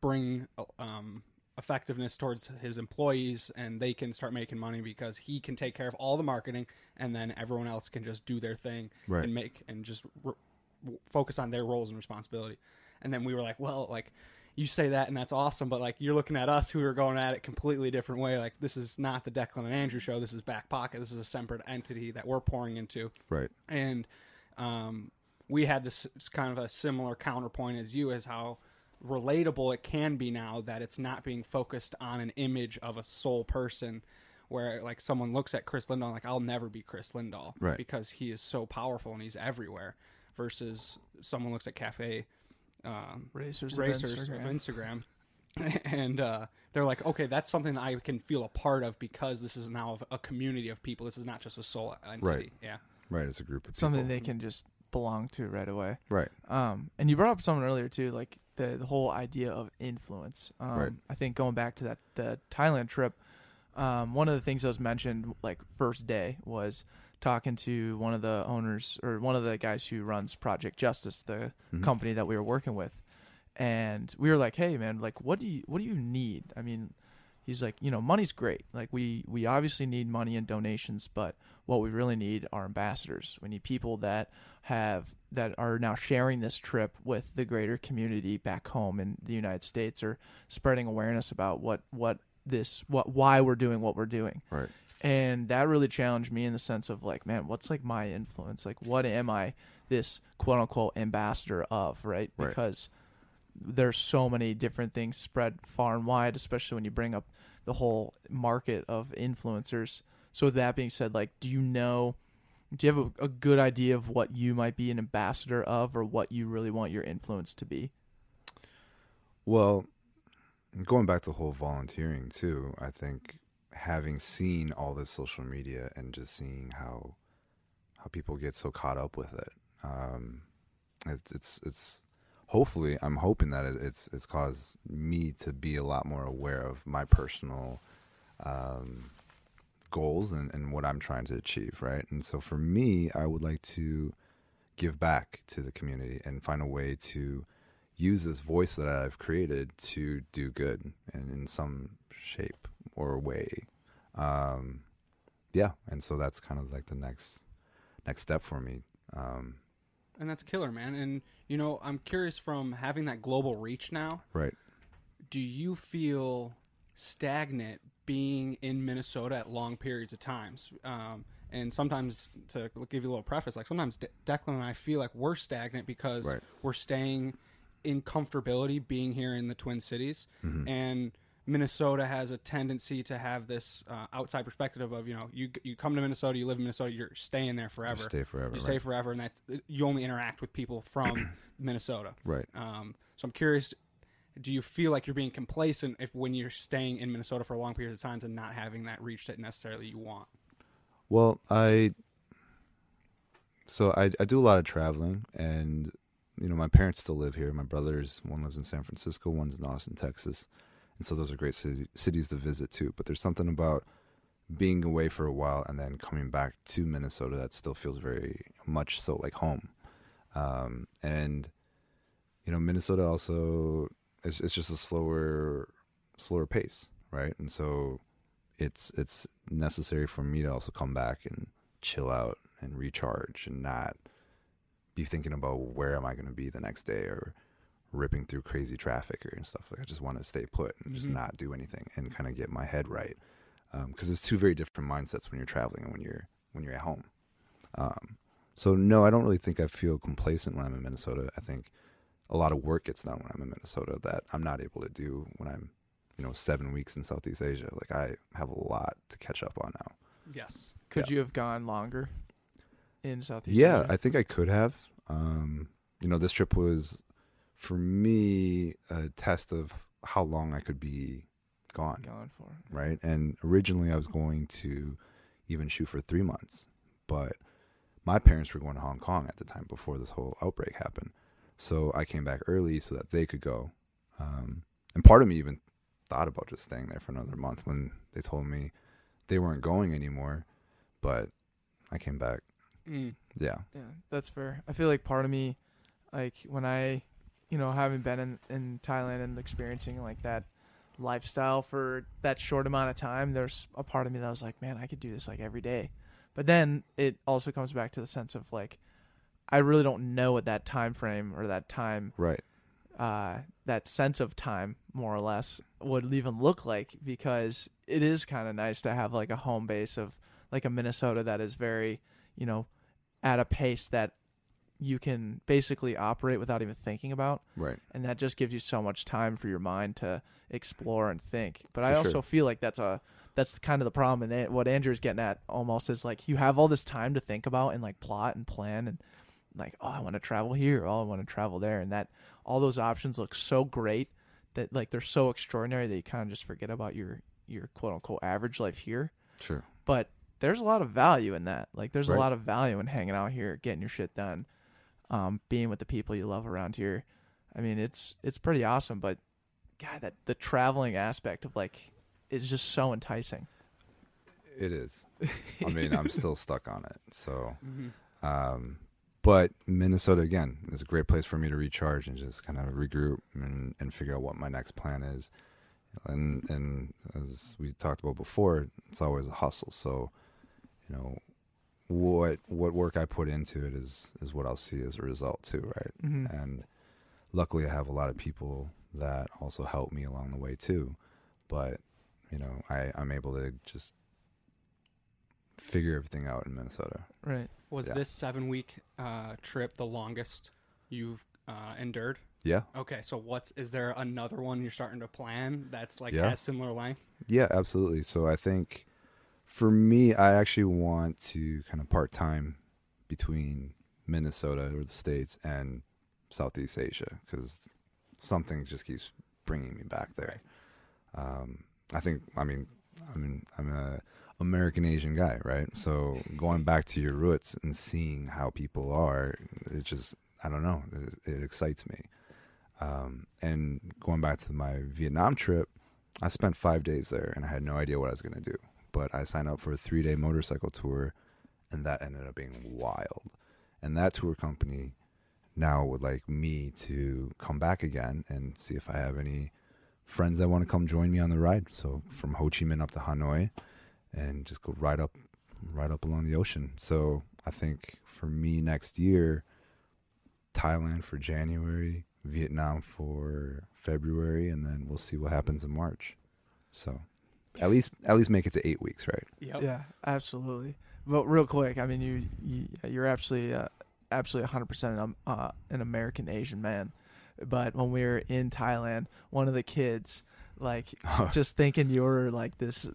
bring um effectiveness towards his employees and they can start making money because he can take care of all the marketing and then everyone else can just do their thing Right. and make and just r- w- focus on their roles and responsibility. And then we were like well like you say that and that's awesome but like you're looking at us who are going at it completely different way. Like this is not the declan and andrew show. This is back pocket. This is a separate entity that we're pouring into. Right. and um, we had this kind of a similar counterpoint as you as how relatable it can be now that it's not being focused on an image of a sole person where like someone looks at chris lindahl like i'll never be chris lindahl Right. because he is so powerful and he's everywhere versus someone looks at cafe um, Racers, of racers of Instagram. Instagram, and uh, they're like, okay, that's something that I can feel a part of because this is now a community of people. This is not just a sole entity. Right. Yeah. Right. It's a group of something people. they can just belong to right away. Right. Um, and you brought up someone earlier too, like the the whole idea of influence. Um, Right. I think going back to that the Thailand trip, um, one of the things that was mentioned like first day was talking to one of the owners or one of the guys who runs Project Justice, the Mhm. company that we were working with, and we were like, "Hey, man, like, what do you what do you need? I mean." He's like, you know, money's great. Like we we obviously need money and donations, but what we really need are ambassadors. We need people that have that are now sharing this trip with the greater community back home in the United States or spreading awareness about what what this what why we're doing what we're doing. Right. And that really challenged me in the sense of like, man, what's like my influence? Like what am I this quote unquote ambassador of, right? Right. Because there's so many different things spread far and wide, especially when you bring up the whole market of influencers. So with that being said, like, do you know, do you have a, a good idea of what you might be an ambassador of, or what you really want your influence to be? Well, going back to the whole volunteering too, I think having seen all this social media and just seeing how how people get so caught up with it, um, it's it's it's hopefully I'm hoping that it, it's it's caused me to be a lot more aware of my personal um, goals and, and what I'm trying to achieve, right? And so for me, I would like to give back to the community and find a way to use this voice that I've created to do good and in some shape or way. Um, yeah, and so that's kind of like the next next step for me. Um, And that's killer, man. And you know, I'm curious from having that global reach now, right. do you feel stagnant being in Minnesota at long periods of times? Um, and sometimes, to give you a little preface, like sometimes De- Declan and I feel like we're stagnant because Right. we're staying in comfortability being here in the Twin Cities, Mm-hmm. and Minnesota has a tendency to have this uh, outside perspective of you know you you come to Minnesota, you live in Minnesota, you're staying there forever. stay forever, You stay right. forever, and that's you only interact with people from Minnesota. Right. Um, so I'm curious, do you feel like you're being complacent if when you're staying in Minnesota for a long period of time and not having that reach that necessarily you want? Well, I so I I do a lot of traveling, and you know my parents still live here. My brothers, one lives in San Francisco, one's in Austin, Texas, and so those are great cities to visit too. But there's something about being away for a while and then coming back to Minnesota that still feels very much so like home. Um, and you know Minnesota also it's, it's just a slower slower pace, right? And so it's it's necessary for me to also come back and chill out and recharge and not be thinking about where am I going to be the next day or ripping through crazy traffic or and stuff. Like I just want to stay put and just Mhm. not do anything and kind of get my head right because it's two very different mindsets when you're traveling and when you're when you're at home. Um, so no, I don't really think I feel complacent when I'm in Minnesota. I think a lot of work gets done when I'm in Minnesota that I'm not able to do when I'm, you know, seven weeks in Southeast Asia. Like I have a lot to catch up on now. Yes. Could Yeah. you have gone longer in Southeast Asia? yeah, Asia? I think I could have. Um, you know, this trip was for me a test of how long I could be gone. gone for right? And originally I was going to even shoot for three months, but my parents were going to Hong Kong at the time before this whole outbreak happened. So I came back early so that they could go. Um, and part of me even thought about just staying there for another month when they told me they weren't going anymore, but I came back. Mm. Yeah. Yeah, that's fair. I feel like part of me, like when I, you know, having been in, in Thailand and experiencing like that lifestyle for that short amount of time, there's a part of me that was like, man, I could do this like every day. But then it also comes back to the sense of like, I really don't know what that time frame or that time, Right. uh, that sense of time, more or less, would even look like because it is kind of nice to have like a home base of like a Minnesota that is very, you know, at a pace that you can basically operate without even thinking about Right. and that just gives you so much time for your mind to explore and think. But I also sure. feel like that's a that's kind of the problem, and what Andrew's getting at almost is like you have all this time to think about and like plot and plan and like oh I want to travel here, oh I want to travel there, and that all those options look so great that like they're so extraordinary that you kind of just forget about your your quote unquote average life here. Sure. But there's a lot of value in that. Like there's Right. a lot of value in hanging out here, getting your shit done, um, being with the people you love around here. I mean, it's it's pretty awesome, but God, that the traveling aspect of like is just so enticing. It is. I mean, I'm still stuck on it. So, Mm-hmm. um, but Minnesota again is a great place for me to recharge and just kind of regroup and, and figure out what my next plan is. And and as we talked about before, it's always a hustle. So, you know, what what work I put into it is is what I'll see as a result too, right? Mhm. and luckily I have a lot of people that also help me along the way too. But you know, I I'm able to just figure everything out in Minnesota. Right. Was Yeah. this seven week uh, trip the longest you've uh, endured? Yeah, Okay, so what's is there another one you're starting to plan that's like Yeah. has similar length? yeah, absolutely. So I think for me, I actually want to kind of part time between Minnesota or the states and Southeast Asia because something just keeps bringing me back there. Um, I think. I mean, I mean, I'm a American Asian guy, right? So going back to your roots and seeing how people are, it just I don't know, it, it excites me. Um, and going back to my Vietnam trip, I spent five days there and I had no idea what I was going to do. But I signed up for a three day motorcycle tour, and that ended up being wild. And that tour company now would like me to come back again and see if I have any friends that want to come join me on the ride. So from Ho Chi Minh up to Hanoi, and just go right up, right up along the ocean. So I think for me next year, Thailand for January, Vietnam for February, and then we'll see what happens in March. So at least at least make it to eight weeks, right? Yep. Yeah, absolutely. But real quick, I mean, you, you you're absolutely uh, absolutely 100 percent um, uh, an American Asian man. But when we were in Thailand, one of the kids, like, just thinking you were like this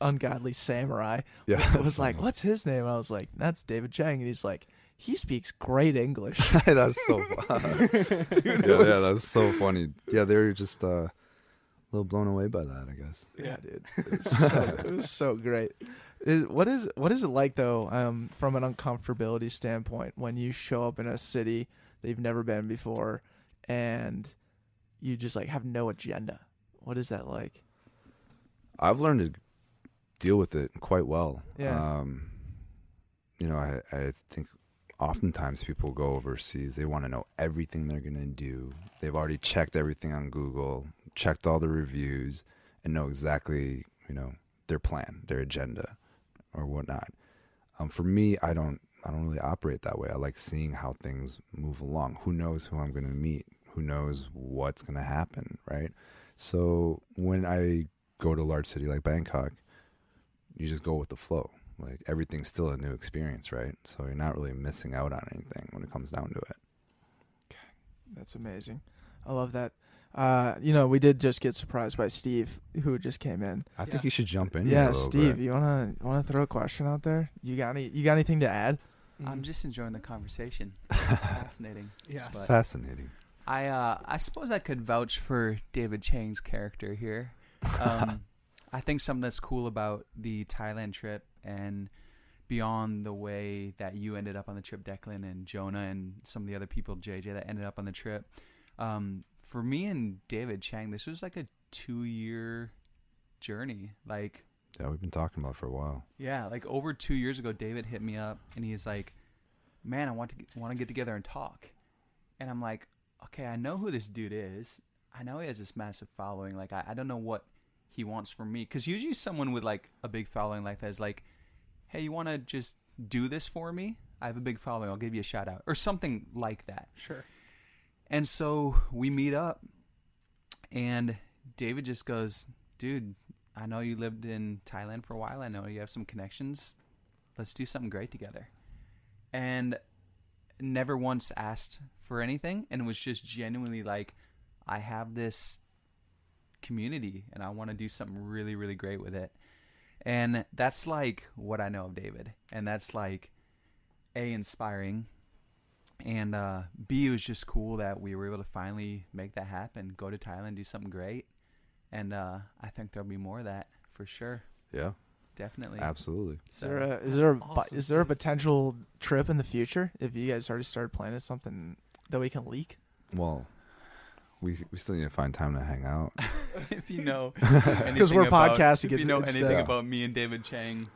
ungodly samurai, Yeah, was like, "What's his name?" I was like, "That's David Chang," and he's like, "He speaks great English." that's so fun. Dude, yeah, was- yeah, that's so funny. Yeah, they're just uh, a little blown away by that, I guess. Yeah, dude. It was so, it was so great. Is, what is what is it like though, um, from an uncomfortability standpoint, when you show up in a city that you've never been before, and you just like have no agenda? What is that like? I've learned to deal with it quite well. Yeah. Um, you know, I, I think oftentimes people go overseas, they want to know everything they're going to do. They've already checked everything on Google, checked all the reviews, and know exactly, you know, their plan, their agenda, or whatnot. Um, for me, I don't, I don't really operate that way. I like seeing how things move along. Who knows who I'm going to meet? Who knows what's going to happen, right? So when I go to a large city like Bangkok, you just go with the flow. Like everything's still a new experience, right? So you're not really missing out on anything when it comes down to it. Okay. That's amazing. I love that. Uh, you know, we did just get surprised by Steve, who just came in. I Yeah. think you should jump in. here Yeah, a Steve, bit. you wanna wanna throw a question out there? You got any? You got anything to add? I'm just enjoying the conversation. Fascinating. yes. Fascinating. I uh, I suppose I could vouch for David Chang's character here. Um, I think something that's cool about the Thailand trip and beyond the way that you ended up on the trip, Declan and Jonah and some of the other people, JJ, that ended up on the trip. Um, for me and David Chang, this was like a two-year journey. Like Yeah, we've been talking about it for a while. yeah, like over two years ago, David hit me up and he's like, "Man, I want to want to get together and talk." And I'm like, "Okay, I know who this dude is. I know he has this massive following. Like I, I don't know what he wants from me because usually someone with like a big following like that is like, hey, you want to just do this for me? I have a big following. I'll give you a shout out or something like that. Sure. And so we meet up, and David just goes, Dude, I know you lived in Thailand for a while. I know you have some connections. Let's do something great together. And never once asked for anything, and was just genuinely like, I have this community, and I want to do something really, really great with it. And that's like what I know of David. And that's like, A, inspiring and uh, B, it was just cool that we were able to finally make that happen. Go to Thailand, do something great, and uh, I think there'll be more of that for sure. Yeah, Definitely. absolutely. Is there a is there a, awesome, is there a dude. potential trip in the future if you guys already started planning something that we can leak? Well, we we still need to find time to hang out. if you know, Because we're anything about- podcasting If you know anything Yeah. about me and David Chang,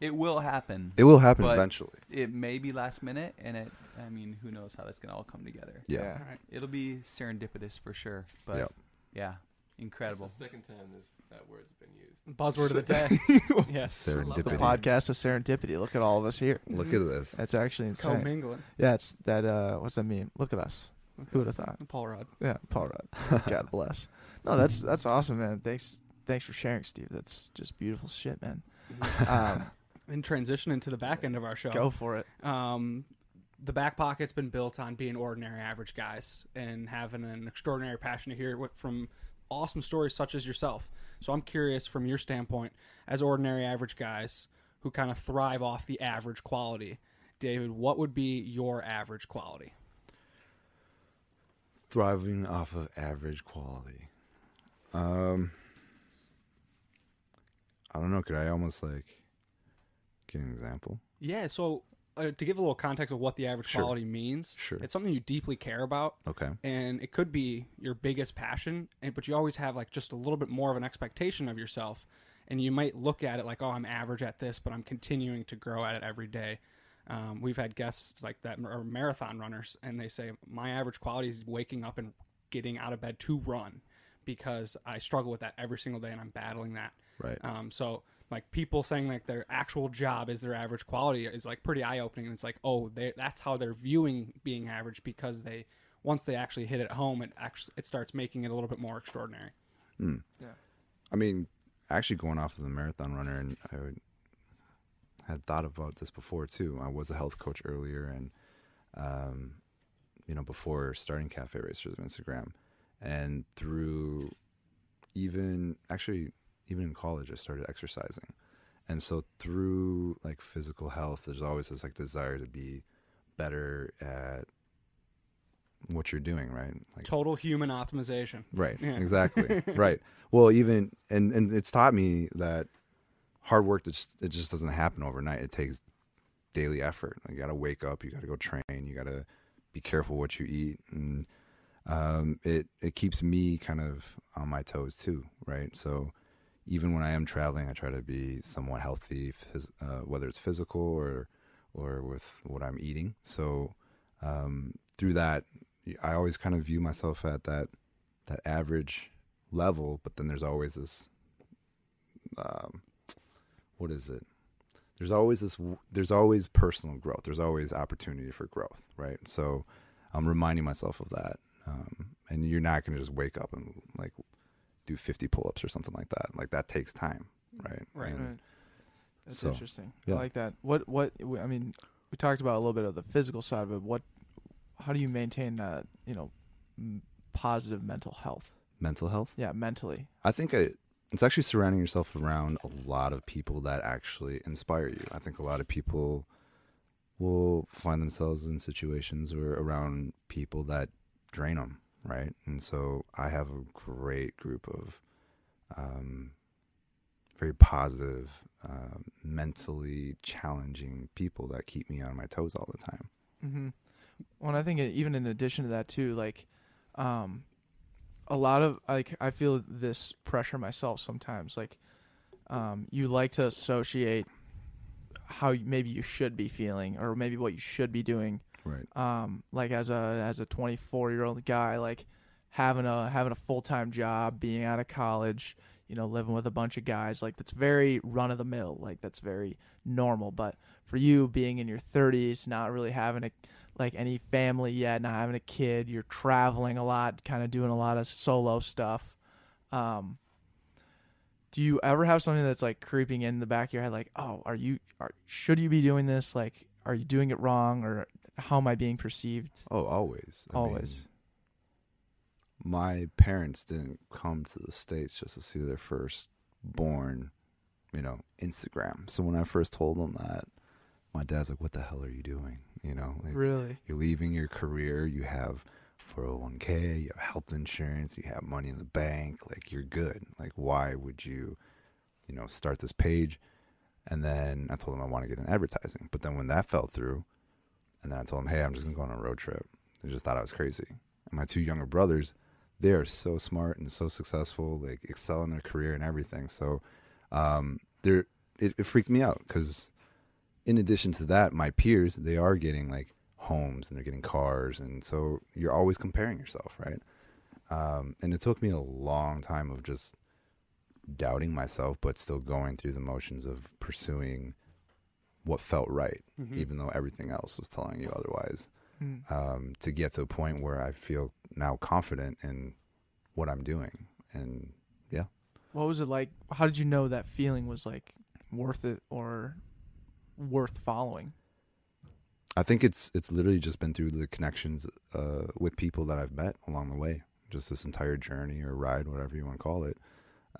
it will happen. It will happen But- eventually. It may be last minute, and it. I mean, who knows how that's gonna all come together? Yeah. All right. It'll be serendipitous for sure. But Yep. yeah, incredible. That's the second time this that word's been used. Buzzword of the day. yes. The Serendipity. podcast of serendipity. Look at all of us here. Look at this. That's actually insane. Commingling. Yeah, it's that. Uh, what's that mean? Look at us. Who would've thought? Paul Rudd. Yeah, Paul Rudd. God bless. No, that's that's awesome, man. Thanks, thanks for sharing, Steve. That's just beautiful shit, man. Um, In transition into the back end of our show. go for it. um, the back pocket's been built on being ordinary average guys and having an extraordinary passion to hear what from awesome stories such as yourself. So I'm curious from your standpoint as ordinary average guys who kind of thrive off the average quality. David, what would be your average quality? Thriving off of average quality. Um, I don't know. Could I almost like get an example? Yeah, so uh, to give a little context of what the average Sure. quality means, Sure. it's something you deeply care about Okay. and it could be your biggest passion and but you always have like just a little bit more of an expectation of yourself and you might look at it like oh i'm average at this but i'm continuing to grow at it every day um, we've had guests like that are marathon runners and they say my average quality is waking up and getting out of bed to run because i struggle with that every single day and i'm battling that Right. um, so like people saying like their actual job is their average quality is like pretty eye opening. And it's like, oh, they, that's how they're viewing being average because they once they actually hit it home, it actually it starts making it a little bit more extraordinary. Yeah, I mean, actually going off of the marathon runner, and I would, had thought about this before too. I was a health coach earlier, and um, you know, before starting Cafe Racers of Instagram, and through even actually even in college, I started exercising, and so through like physical health, there's always this like desire to be better at what you're doing, right? Like Total human optimization. Right. Yeah. Exactly. right. Well, even and and it's taught me that hard work just it just doesn't happen overnight. It takes daily effort. You got to wake up. You got to go train. You got to be careful what you eat, and um, it it keeps me kind of on my toes too. Right. So even when I am traveling, I try to be somewhat healthy, uh, whether it's physical or or with what I'm eating. So um, through that, I always kind of view myself at that that average level, but then there's always this um, what is it? There's always this there's always personal growth. There's always opportunity for growth, right? So I'm reminding myself of that. Um, and you're not going to just wake up and like do 50 pull-ups or something like that. Like that takes time, right? Right. And- Right. That's So, interesting. yeah. I like that. What what I mean, we talked about a little bit of the physical side of it. What how do you maintain that, you know, m- positive mental health? Mental health. Yeah, mentally. I think it, it's actually surrounding yourself around a lot of people that actually inspire you. I think a lot of people will find themselves in situations or around people that drain them, right? And so I have a great group of um, very positive, um, mentally challenging people that keep me on my toes all the time. Mm-hmm. Well, I think even in addition to that too, like, um, a lot of like I feel this pressure myself sometimes. Like, um, you like to associate how maybe you should be feeling, or maybe what you should be doing. Right. Um, like as a as a 24 year old guy, like having a having a full time job, being out of college, you know, living with a bunch of guys. Like that's very run of the mill. Like that's very normal. But for you, being in your 30s, not really having a like any family yet, not having a kid, you're traveling a lot, kind of doing a lot of solo stuff. Um, do you ever have something that's like creeping in the back of your head, like, oh, are you, are should you be doing this? Like, are you doing it wrong, or how am I being perceived? Oh, always. I Always. mean, my parents didn't come to the states just to see their first born, you know, Instagram. So when I first told them that, my dad's like, "What the hell are you doing?" You know, like, Really? you're leaving your career. You have 401k, you have health insurance, you have money in the bank. Like you're good. Like why would you, you know, start this page? And then I told him I want to get in advertising. But then when that fell through, and then I told him, hey, I'm just gonna go on a road trip. They just thought I was crazy. And my two younger brothers, they are so smart and so successful, like excel in their career and everything. So, um, they're it, it freaked me out because in addition to that, my peers they are getting like homes and they're getting cars, and so you're always comparing yourself, right? Um, and it took me a long time of just doubting myself, but still going through the motions of pursuing what felt right, Mhm. even though everything else was telling you otherwise. Mm. Um, to get to a point where I feel now confident in what I'm doing, and yeah. What was it like? How did you know that feeling was like worth it or worth following? I think it's it's literally just been through the connections uh, with people that I've met along the way, just this entire journey or ride, whatever you want to call it.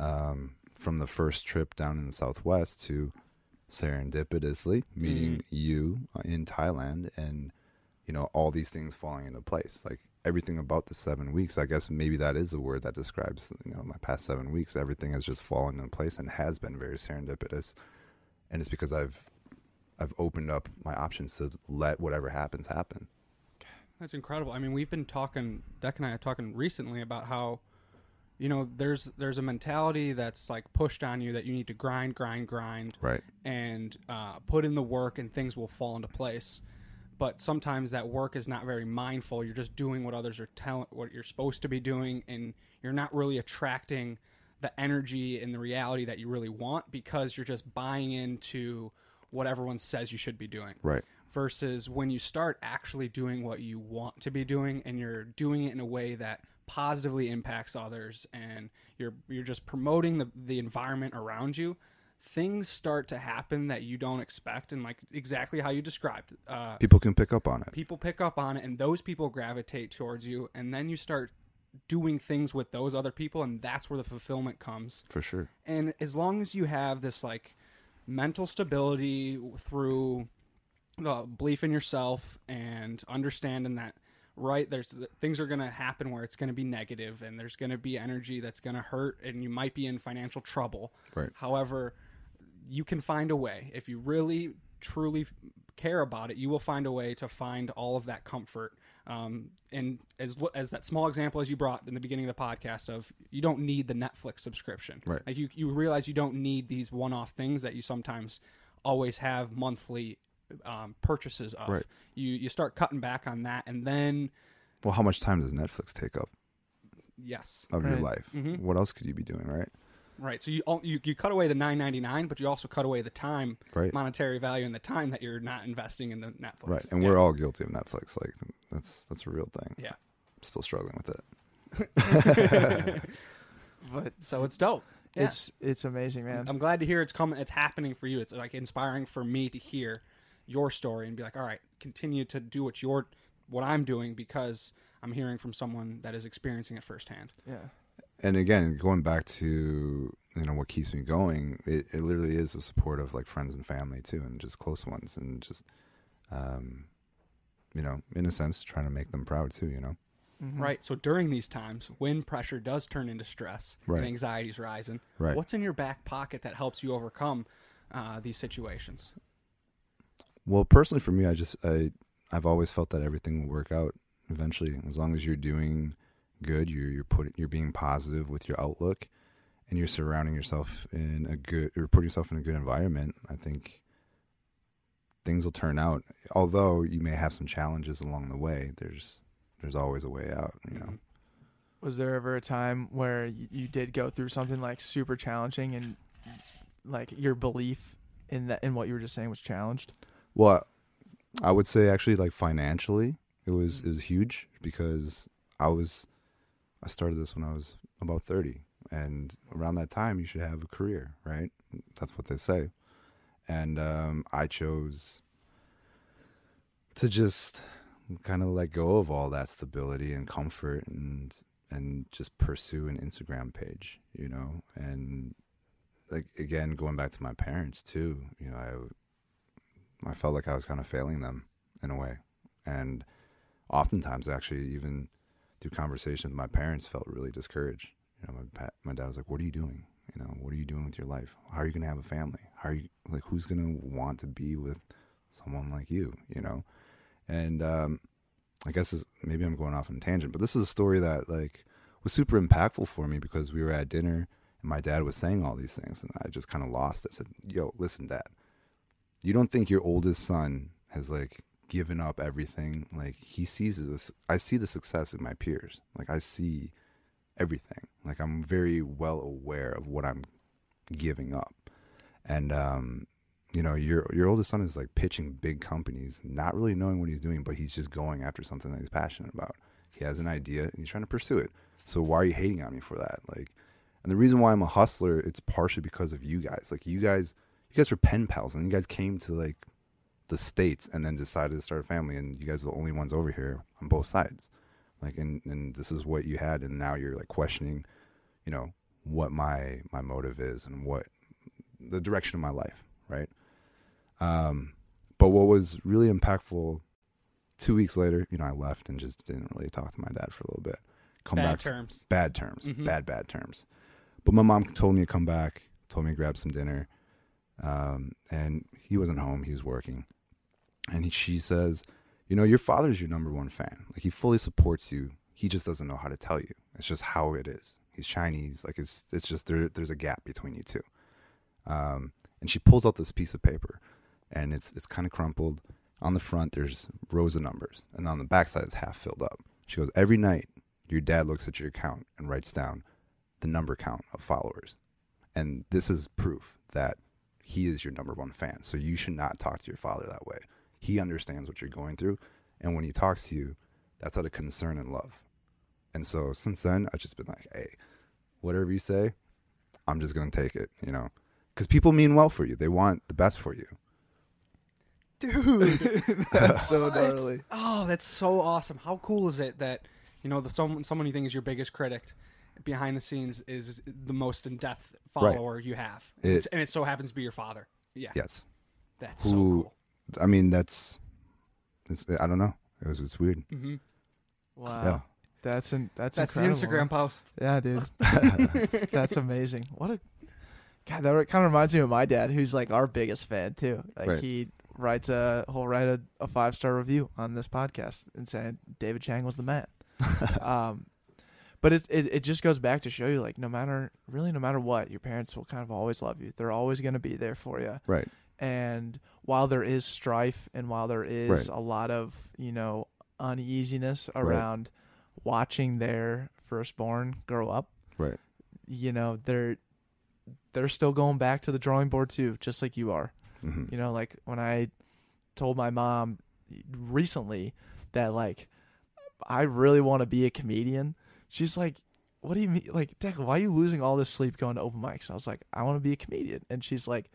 Um, from the first trip down in the Southwest to serendipitously meeting you uh, in Thailand, and you know all these things falling into place, like everything about the seven weeks. I guess maybe that is a word that describes you know my past seven weeks. Everything has just fallen into place and has been very serendipitous, and it's because I've I've opened up my options to let whatever happens happen. That's incredible. I mean, we've been talking. Deck and I are talking recently about how, you know, there's there's a mentality that's like pushed on you that you need to grind, grind, grind, Right. and uh, put in the work, and things will fall into place. But sometimes that work is not very mindful. You're just doing what others are telling, what you're supposed to be doing, and you're not really attracting the energy and the reality that you really want because you're just buying into what everyone says you should be doing Right. versus when you start actually doing what you want to be doing and you're doing it in a way that positively impacts others and you're you're just promoting the the environment around you things start to happen that you don't expect and like exactly how you described uh, People can pick up on it. people pick up on it and those people gravitate towards you and then you start doing things with those other people and that's where the fulfillment comes For sure. and as long as you have this like mental stability through the belief in yourself and understanding that right there's things are going to happen where it's going to be negative and there's going to be energy that's going to hurt and you might be in financial trouble Right. however you can find a way if you really truly care about it you will find a way to find all of that comfort um, and as as that small example as you brought in the beginning of the podcast of you don't need the Netflix subscription Right. like you you realize you don't need these one-off things that you sometimes always have monthly um, purchases of Right. you you start cutting back on that and then Well, how much time does Netflix take up yes of your Right. life? Mhm. What else could you be doing, right? right so you, al- you you cut away the 9.99 but you also cut away the time Right. monetary value and the time that you're not investing in the Netflix Right. And Yeah. we're all guilty of Netflix. Like that's that's a real thing. Yeah. Still struggling with it. But so it's dope Yeah. it's it's amazing, man. I'm glad to hear it's coming. It's happening for you. It's like inspiring for me to hear your story and be like, all right, continue to do what you're, what I'm doing because I'm hearing from someone that is experiencing it firsthand. yeah. And again, going back to you know what keeps me going, it, it literally is the support of like friends and family too, and just close ones, and just um, you know, in a sense, trying to make them proud too. You know. Mhm. Right. So during these times, when pressure does turn into stress Right. and anxiety's rising, Right. what's in your back pocket that helps you overcome uh, these situations? Well, personally, for me, I just I I've always felt that everything will work out eventually, as long as you're doing good, you're you're putting you're being positive with your outlook, and you're surrounding yourself in a good you're putting yourself in a good environment. I think things will turn out. Although you may have some challenges along the way, there's there's always a way out. You know. Mm-hmm. Was there ever a time where you did go through something like super challenging and like your belief in that in what you were just saying was challenged? Well, I would say actually like financially, it was it was huge because I was I started this when I was about 30 and around that time you should have a career, right? That's what they say. And um I chose to just kind of let go of all that stability and comfort and and just pursue an Instagram page, you know? And like again going back to my parents too, you know, I I felt like I was kind of failing them in a way. And oftentimes, actually, even through conversations my parents, felt really discouraged. You know, my, my dad was like, What are you doing? You know, what are you doing with your life? How are you going to have a family? How are you, like, who's going to want to be with someone like you, you know? And um, I guess this, maybe I'm going off on a tangent, but this is a story that, like, was super impactful for me because we were at dinner and my dad was saying all these things and I just kind of lost it. I said, Yo, listen, dad, you don't think your oldest son has like given up everything? Like he sees this i see the success in my peers. Like i see everything. Like i'm very well aware of what i'm giving up. And um you know your your oldest son is like pitching big companies not really knowing what he's doing but he's just going after something that he's passionate about. He has an idea and he's trying to pursue it. So why are you hating on me for that? Like and the reason why i'm a hustler it's partially because of you guys. Like you guys you guys were pen pals and you guys came to like the states and then decided to start a family and you guys are the only ones over here on both sides like and and this is what you had and now you're like questioning you know what my my motive is and what the direction of my life right um but what was really impactful two weeks later you know i left and just didn't really talk to my dad for a little bit come Bad back terms. bad terms, Mhm. bad bad terms. But my mom told me to come back, told me to grab some dinner, um, and he wasn't home; he was working. And he, she says, "You know, your father's your number one fan. Like he fully supports you. He just doesn't know how to tell you. It's just how it is. He's Chinese. Like it's it's just there. There's a gap between you two. Um, and she pulls out this piece of paper, and it's it's kind of crumpled. On the front, there's rows of numbers, and on the back side, it's half filled up. She goes, every night, your dad looks at your account and writes down the number count of followers, and this is proof that he is your number one fan. So you should not talk to your father that way. He understands what you're going through, and when he talks to you, that's out of concern and love. And so since then, I've just been like, hey, whatever you say, I'm just gonna take it, you know, because people mean well for you. They want the best for you. Dude. That's so gnarly. Oh, that's so awesome. How cool is it that, you know, the, someone, someone you think is your biggest critic behind the scenes is the most in depth Right. follower you have? It- It's- and it so happens to be your father. Yeah. Yes. That's so Who- cool. I mean, that's, it's, I don't know. It was, it's weird. hmm Wow. Yeah. That's in, that's That's the. Instagram post. Yeah, dude. That's amazing. What a God, that kind of reminds me of my dad, who's like our biggest fan too. Like Right. he writes a he'll write a, a five star review on this podcast and saying David Chang was the man. um, but it, it it just goes back to show you like no matter really no matter what your parents will kind of always love you. They're always going to be there for you. Right. And while there is strife and while there is Right. a lot of you know uneasiness around watching their firstborn grow up, Right. you know they're they're still going back to the drawing board too, just like you are. hmm You know, like when I told my mom recently that like I really want to be a comedian, she's like, "What do you mean? Like, Declan, why are you losing all this sleep going to open mics?" And I was like, "I want to be a comedian," and she's like,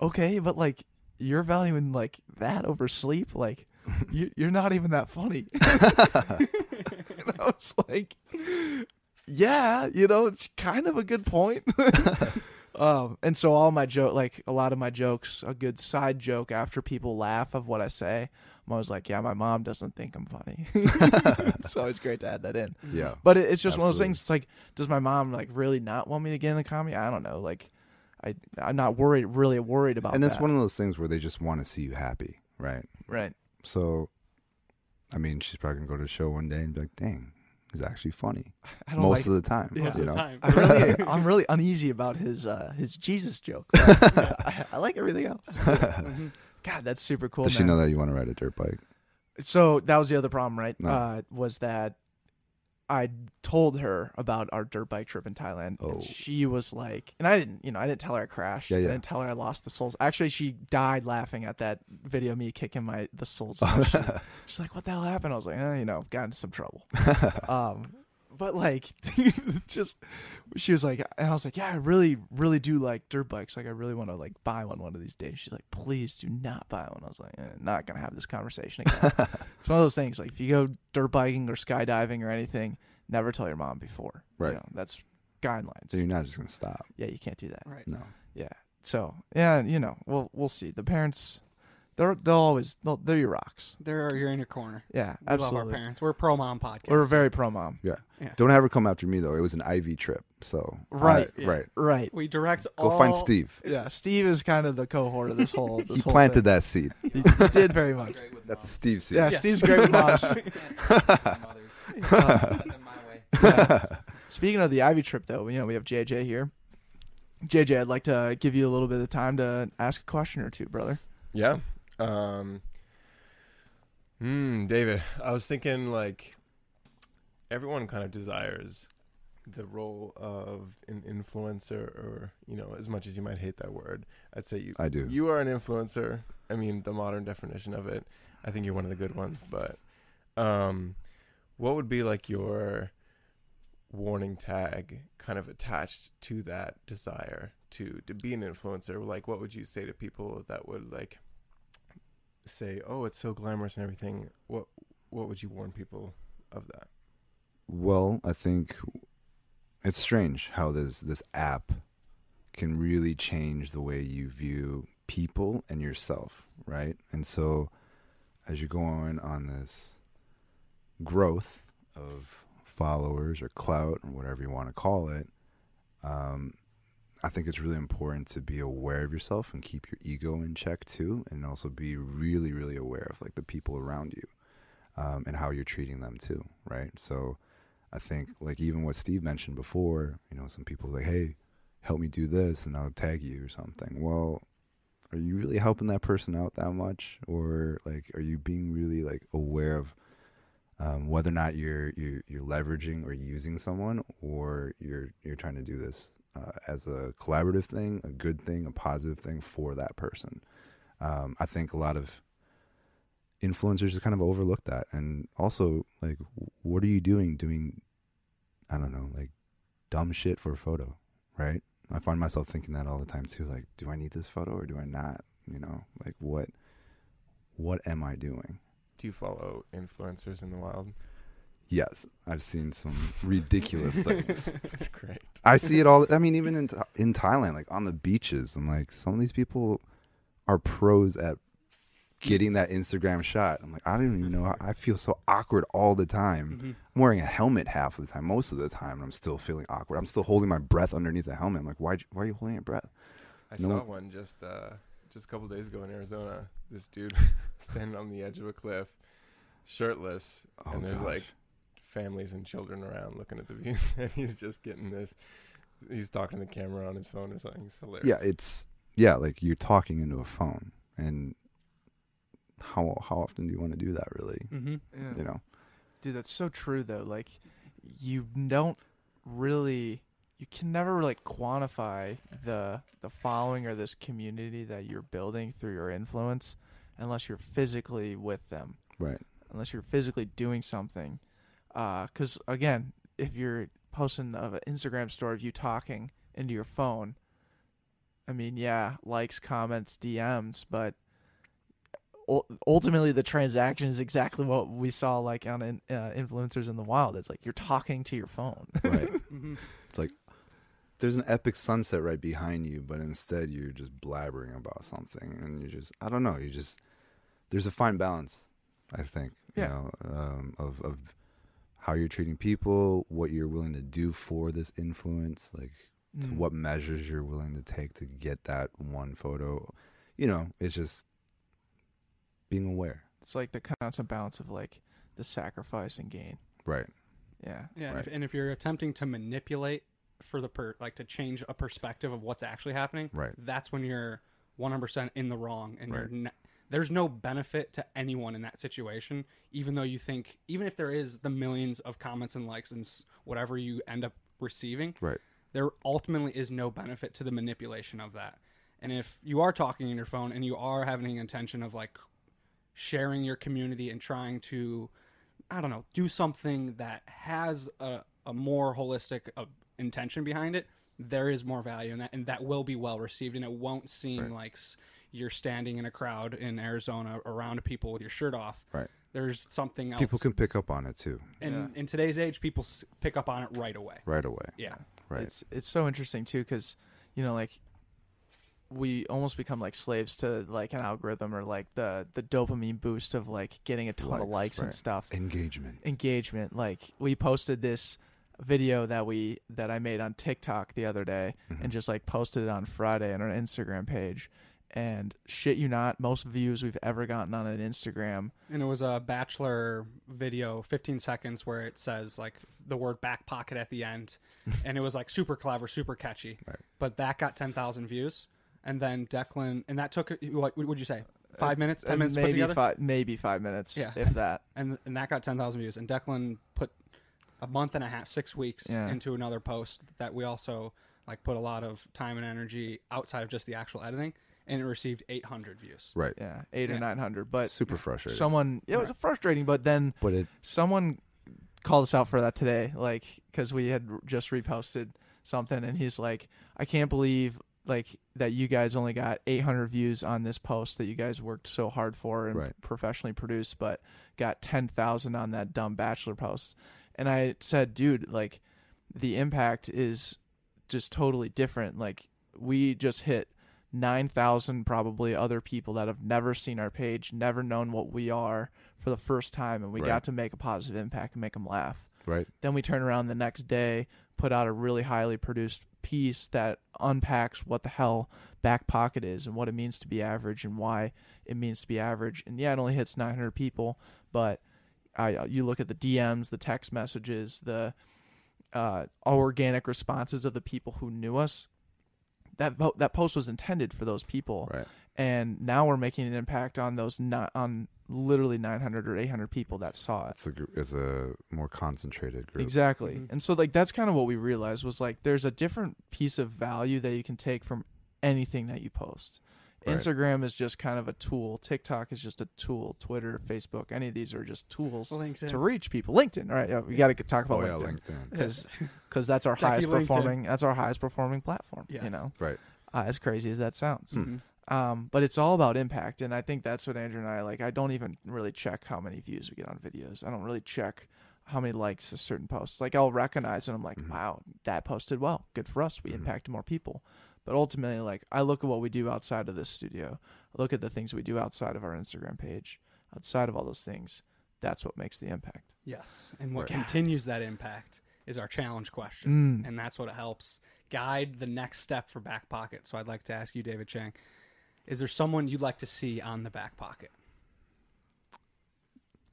"Okay, but like." You're valuing like that over sleep, like you, you're not even that funny. and I was like, yeah, you know, it's kind of a good point. um, and so all my joke, like a lot of my jokes, a good side joke after people laugh of what I say, I'm always like, yeah, my mom doesn't think I'm funny. it's always great to add that in. Yeah. But it, it's just one of those things. It's like, does my mom like really not want me to get into comedy? I don't know. Like, I I'm not worried, really worried about. and it's that. one of those things where they just want to see you happy, right? right. So, I mean, she's probably gonna go to a show one day and be like, "Dang, he's actually funny." I don't Most like, of the time, Yeah. You know. the time. I really, I'm really uneasy about his uh, his Jesus joke. I, I like everything else. Mhm. God, that's super cool. Does she know that you want to ride a dirt bike? So that was the other problem, right? No. Uh, was that I told her about our dirt bike trip in Thailand, Oh. and she was like, and I didn't, you know, I didn't tell her I crashed. Yeah, I didn't tell her I lost the soles. Actually, she died laughing at that video of me kicking my the soles. She's like, "What the hell happened?" I was like, eh, "You know, got into some trouble." um, but like, just she was like, and I was like, "Yeah, I really, really do like dirt bikes. Like, I really want to like buy one one of these days." She's like, "Please do not buy one." I was like, eh, "Not gonna have this conversation again." it's one of those things. Like, if you go dirt biking or skydiving or anything, never tell your mom before. You Right. know, that's guidelines. So you're not just gonna stop. yeah, you can't do that. Right. No. Yeah. So yeah, you know, we'll we'll see. The parents, they're they'll always they'll, they're your rocks. They're you're in your corner. Yeah, We love absolutely. our parents. We're a pro mom podcast. We're very pro mom. Yeah. Yeah. Don't ever come after me though. It was an IV trip, so Right, I- yeah. right. Right. we direct. Go all, find Steve. Yeah. Steve is kind of the cohort of this whole. This He whole planted thing. that seed. He, he did very much. That's a Steve seed. Yeah, Yeah. Steve's great with moms. Yeah. Speaking of the Ivy trip, though, you know we have JJ here. JJ, I'd like to give you a little bit of time to ask a question or two, brother. Yeah. Um. Hmm, David, I was thinking like everyone kind of desires the role of an influencer, or you know, as much as you might hate that word, I'd say you I do. you are an influencer. I mean, the modern definition of it. I think you're one of the good ones, but um, what would be like your warning tag kind of attached to that desire to to be an influencer like what would you say to people that would like say oh it's so glamorous and everything what what would you warn people of that Well, I think it's strange how this this app can really change the way you view people and yourself, right? And so as you're going on this growth of followers or clout or whatever you want to call it, um, I think it's really important to be aware of yourself and keep your ego in check too, and also be really, really aware of like the people around you um, and how you're treating them too, right? So I think like even what Steve mentioned before, you know, some people like, hey, help me do this, and I'll tag you or something. Well, are you really helping that person out that much, or like, are you being really like aware of um, whether or not you're, you're you're leveraging or using someone, or you're you're trying to do this uh, as a collaborative thing, a good thing, a positive thing for that person. Um, I think a lot of influencers just kind of overlook that, and also like, what are you doing? Doing, I don't know, like dumb shit for a photo, right? I find myself thinking that all the time too. Like, do I need this photo or do I not? You know, like what what am I doing? do you follow influencers in the wild Yes, I've seen some ridiculous things. that's great I see it all. I mean, even in in Thailand, like on the beaches, I'm like, some of these people are pros at getting that Instagram shot. I'm like, I don't even know. I feel so awkward all the time. Mhm. I'm wearing a helmet half of the time, most of the time, and I'm still feeling awkward. I'm still holding my breath underneath the helmet. I'm like, why? Why are you holding your breath? I No- saw one just uh just a couple days ago in Arizona. This dude standing on the edge of a cliff, shirtless, Oh, and there's gosh. like families and children around looking at the views, and he's just getting this. He's talking to the camera on his phone or something. It's hilarious. yeah, it's yeah, like you're talking into a phone, and how how often do you want to do that? Really, Mm-hmm. Yeah. you know? Dude, that's so true though. Like you don't really you can never like quantify the the following or this community that you're building through your influence unless you're physically with them. Right. Unless you're physically doing something. Uh cuz again, if you're posting an Instagram story of you talking into your phone, I mean, yeah, likes, comments, DMs, but ultimately the transaction is exactly what we saw like on in, uh, influencers in the wild. It's like you're talking to your phone. Right. Mm-hmm. there's an epic sunset right behind you, but instead you're just blabbering about something, and you just I don't know, you just there's a fine balance, I think, you Yeah. know, um, of of how you're treating people, what you're willing to do for this influence, like to Mm. what measures you're willing to take to get that one photo. You know, it's just being aware, It's like the constant balance of like the sacrifice and gain. right? Yeah. Yeah, Right. and if you're attempting to manipulate for the per like to change a perspective of what's actually happening, Right. that's when you're 100% in the wrong and you're Right. There's no benefit to anyone in that situation, even though you think, even if there is the millions of comments and likes and whatever you end up receiving, Right. there ultimately is no benefit to the manipulation of that. And if you are talking in your phone and you are having an intention of like sharing your community and trying to, I don't know, do something that has a, a more holistic uh, intention behind it, there is more value in that, and that will be well received, and it won't seem Right. like you're standing in a crowd in Arizona around people with your shirt off. Right. There's something else. People can pick up on it too, and in today's age, people s- pick up on it right away. right away. Yeah. Right. It's it's so interesting too because you know like we almost become like slaves to like an algorithm or like the the dopamine boost of like getting a ton of Likes, likes and stuff. Engagement. Engagement. Like we posted this video that we that I made on TikTok the other day Mhm. and just like posted it on Friday on our Instagram page. And shit you not, most views we've ever gotten on an Instagram. And it was a bachelor video, 15 seconds, where it says like the word back pocket at the end, and it was like super clever, super catchy. Right. But that got 10,000 views, and then Declan, and that took what would you say, five minutes, ten Uh, minutes maybe five maybe five minutes, Yeah. if that. and and that got 10,000 views, and Declan put a month and a half, six weeks Yeah. into another post that we also like put a lot of time and energy outside of just the actual editing, and it received 800 views. Right. Yeah, eight or nine hundred. But Super frustrating. someone, yeah, it was frustrating. But then but it someone called us out for that today, like because we had r- just reposted something, and he's like, "I can't believe like that you guys only got 800 views on this post that you guys worked so hard for and Right. professionally produced, but got 10,000 on that dumb bachelor post." And I said, "Dude, like the impact is just totally different. Like we just hit." 9,000 probably other people that have never seen our page, never known what we are for the first time, and we Right. got to make a positive impact and make them laugh. right. Then we turn around the next day, put out a really highly produced piece that unpacks what the hell back pocket is and what it means to be average and why it means to be average. And yeah, it only hits 900 people, but I you look at the DMs, the text messages, the uh, organic responses of the people who knew us. That vo- that post was intended for those people, Right. and now we're making an impact on those not on literally 900 or 800 people that saw it. It's a gr- it's a more concentrated group. Exactly. Mhm. And so like that's kind of what we realized was like there's a different piece of value that you can take from anything that you post. Right. Instagram is just kind of a tool. TikTok is just a tool. Twitter, Facebook, any of these are just tools LinkedIn. to reach people. LinkedIn, all right? Yeah, we got to talk about Oh yeah, LinkedIn LinkedIn. because that's our Jackie highest LinkedIn. performing. That's our highest performing platform. You know, Right. uh, as crazy as that sounds. Hmm. Mhm. Um, but it's all about impact, and I think that's what Andrew and I like. I don't even really check how many views we get on videos. I don't really check how many likes a certain post. Like I'll recognize and I'm like, Mhm. wow, that posted well, good for us. We Mhm. impacted more people. But ultimately, like I look at what we do outside of this studio. I look at the things we do outside of our Instagram page, outside of all those things. That's what makes the impact. Yes, and what Right. continues that impact is our challenge question, Mm. and that's what helps guide the next step for back pocket. So I'd like to ask you, David Chang, is there someone you'd like to see on the back pocket?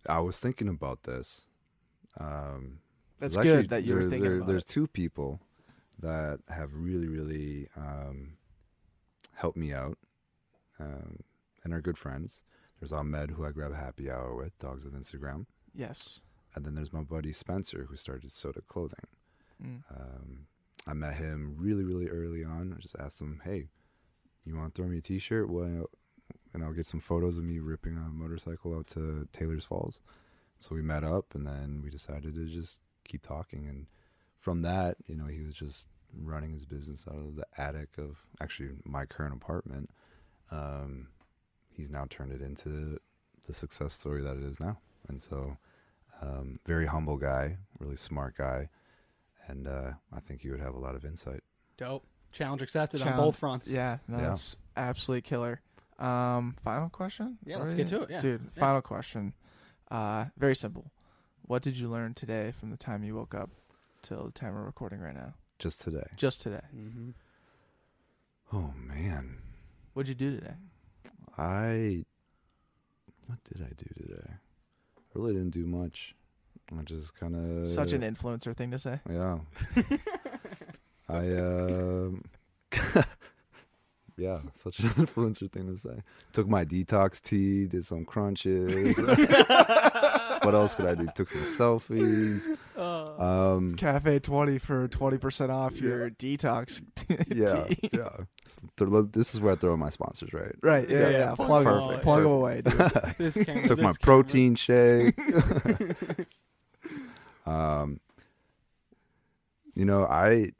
I was thinking about this. Um, That's there's good actually- that you were thinking there- about There's it. two people that have really, really um, helped me out um, and are good friends. There's Ahmed, who I grab a happy hour with, Dogs of Instagram. Yes. And then there's my buddy Spencer, who started Sota Clothing. Mm. Um, I met him really, really early on. I just asked him, "Hey, you want to throw me a T-shirt? Well, and I'll get some photos of me ripping a motorcycle out to Taylor's Falls." So we met up, and then we decided to just keep talking. And from that, you know, he was just running his business out of the attic of actually my current apartment. Um, he's now turned it into the success story that it is now. And so, um, very humble guy, really smart guy, and uh, I think he would have a lot of insight. Dope. Challenge accepted on both fronts. Yeah, no, Yeah. that's absolutely killer. Um, final question? Yeah, let's get to it, yeah. Dude, Yeah. final question. Uh, very simple. What did you learn today from the time you woke up till the time we're recording right now? Just today. Just today. Mm-hmm. Oh man, What'd you do today? I what did I do today? I really didn't do much. I just kind of Such an influencer thing to say. yeah. I um Yeah, such an influencer thing to say. Took my detox tea, did some crunches. What else could I do? Took some selfies. Um, Cafe twenty for twenty percent off your detox. yeah, tea. yeah. This is where I throw in my sponsors, right? Right. Yeah. Yeah, Yeah. yeah, Plug, perfect, them, plug 'em away, dude. This camera, Took my this camera. protein shake. um, you know, I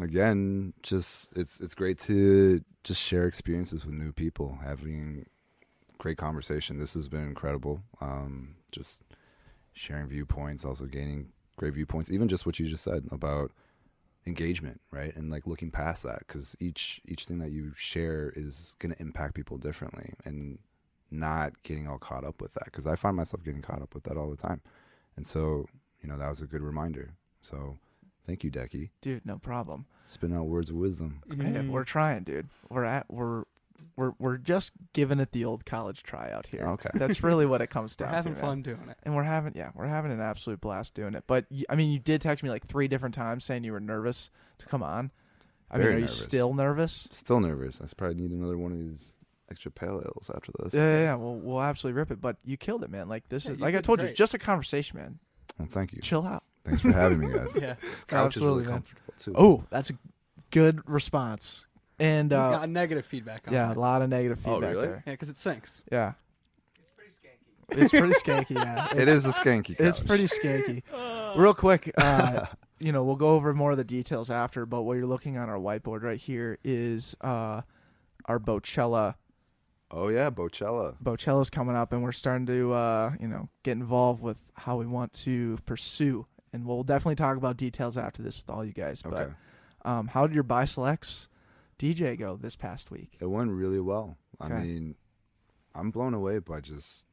again just it's it's great to just share experiences with new people, having great conversation. This has been incredible. Um, just sharing viewpoints, also gaining great viewpoints. Even just what you just said about engagement, right? And like looking past that, because each each thing that you share is going to impact people differently, and not getting all caught up with that. Because I find myself getting caught up with that all the time, and so you know that was a good reminder. So thank you, Decky. Dude, no problem. Spin out words of wisdom. Hey, Mhm. we're trying, dude. We're at we're we're we're just giving it the old college try out here. Okay. That's really what it comes We're down having to. man. fun doing it. And we're having yeah, we're having an absolute blast doing it. But I mean, you did text me like three different times saying you were nervous to come on. I mean, are nervous. you still nervous? Still nervous. I probably need another one of these extra pale ales after this. Yeah, yeah, yeah. We'll, we'll absolutely rip it. But you killed it, man. Like this Yeah, is like I did told you, just a conversation, man. Well, thank you. Chill out. Thanks for having me, guys. Yeah. Couch is Absolutely, really man. comfortable too. Oh, that's a good response. And We uh, got negative feedback on yeah, a lot of negative Oh, feedback really? there. Yeah, because it sinks. Yeah. It's pretty skanky. it's pretty skanky, yeah. it is a skanky. Couch. It's pretty skanky. Real quick, uh, you know, we'll go over more of the details after, but what you're looking on our whiteboard right here is uh, our Bocella. Oh yeah, Bocella. Bocella's coming up, and we're starting to, uh, you know, get involved with how we want to pursue. And we'll definitely talk about details after this with all you guys. Okay. But um, how did your buy selects DJ go this past week? It went really well. I mean, I'm blown away by just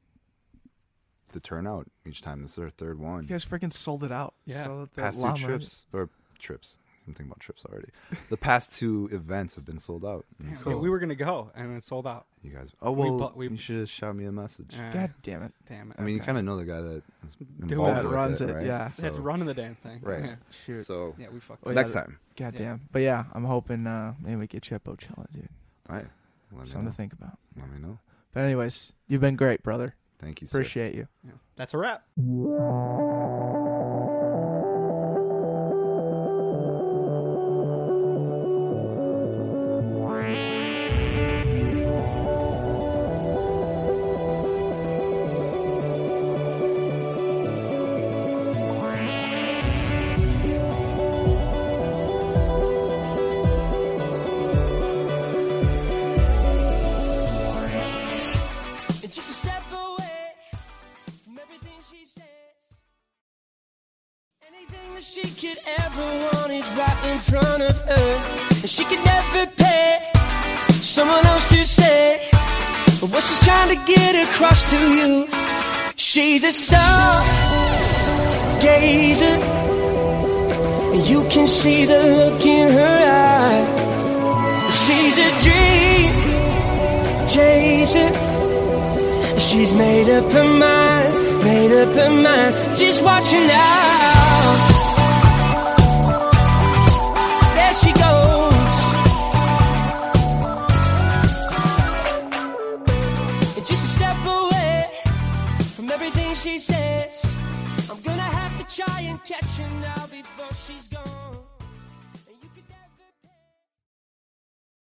the turnout each time. This is our third one. You guys freaking sold it out. Yeah. Sold it the past two llama. trips or trips. I'm thinking about trips already. the past two events have been sold out. Damn, so yeah, we were gonna go and it sold out. you guys. Oh we well, bu- we- you should have shot me a message. Uh, God damn it. damn it. I mean, you kind of know the guy that is Doing involved that with runs it, it, right? yeah. They had to So- run the damn thing. Right. Yeah, Shoot. So yeah we fucked Oh, up. yeah, next time, God Yeah. damn. But yeah, I'm hoping uh, maybe we get you at Bocella, dude. all right. Let me Something know. to think about. Let me know. But anyways, you've been great, brother. Thank you. sir. Appreciate you. Yeah. That's a wrap. She's a star gazer. You can see the look in her eye. She's a dream chaser. She's made up her mind, made up her mind. Just watch her now. Everything she says. I'm gonna have to try and catch her now before she's gone.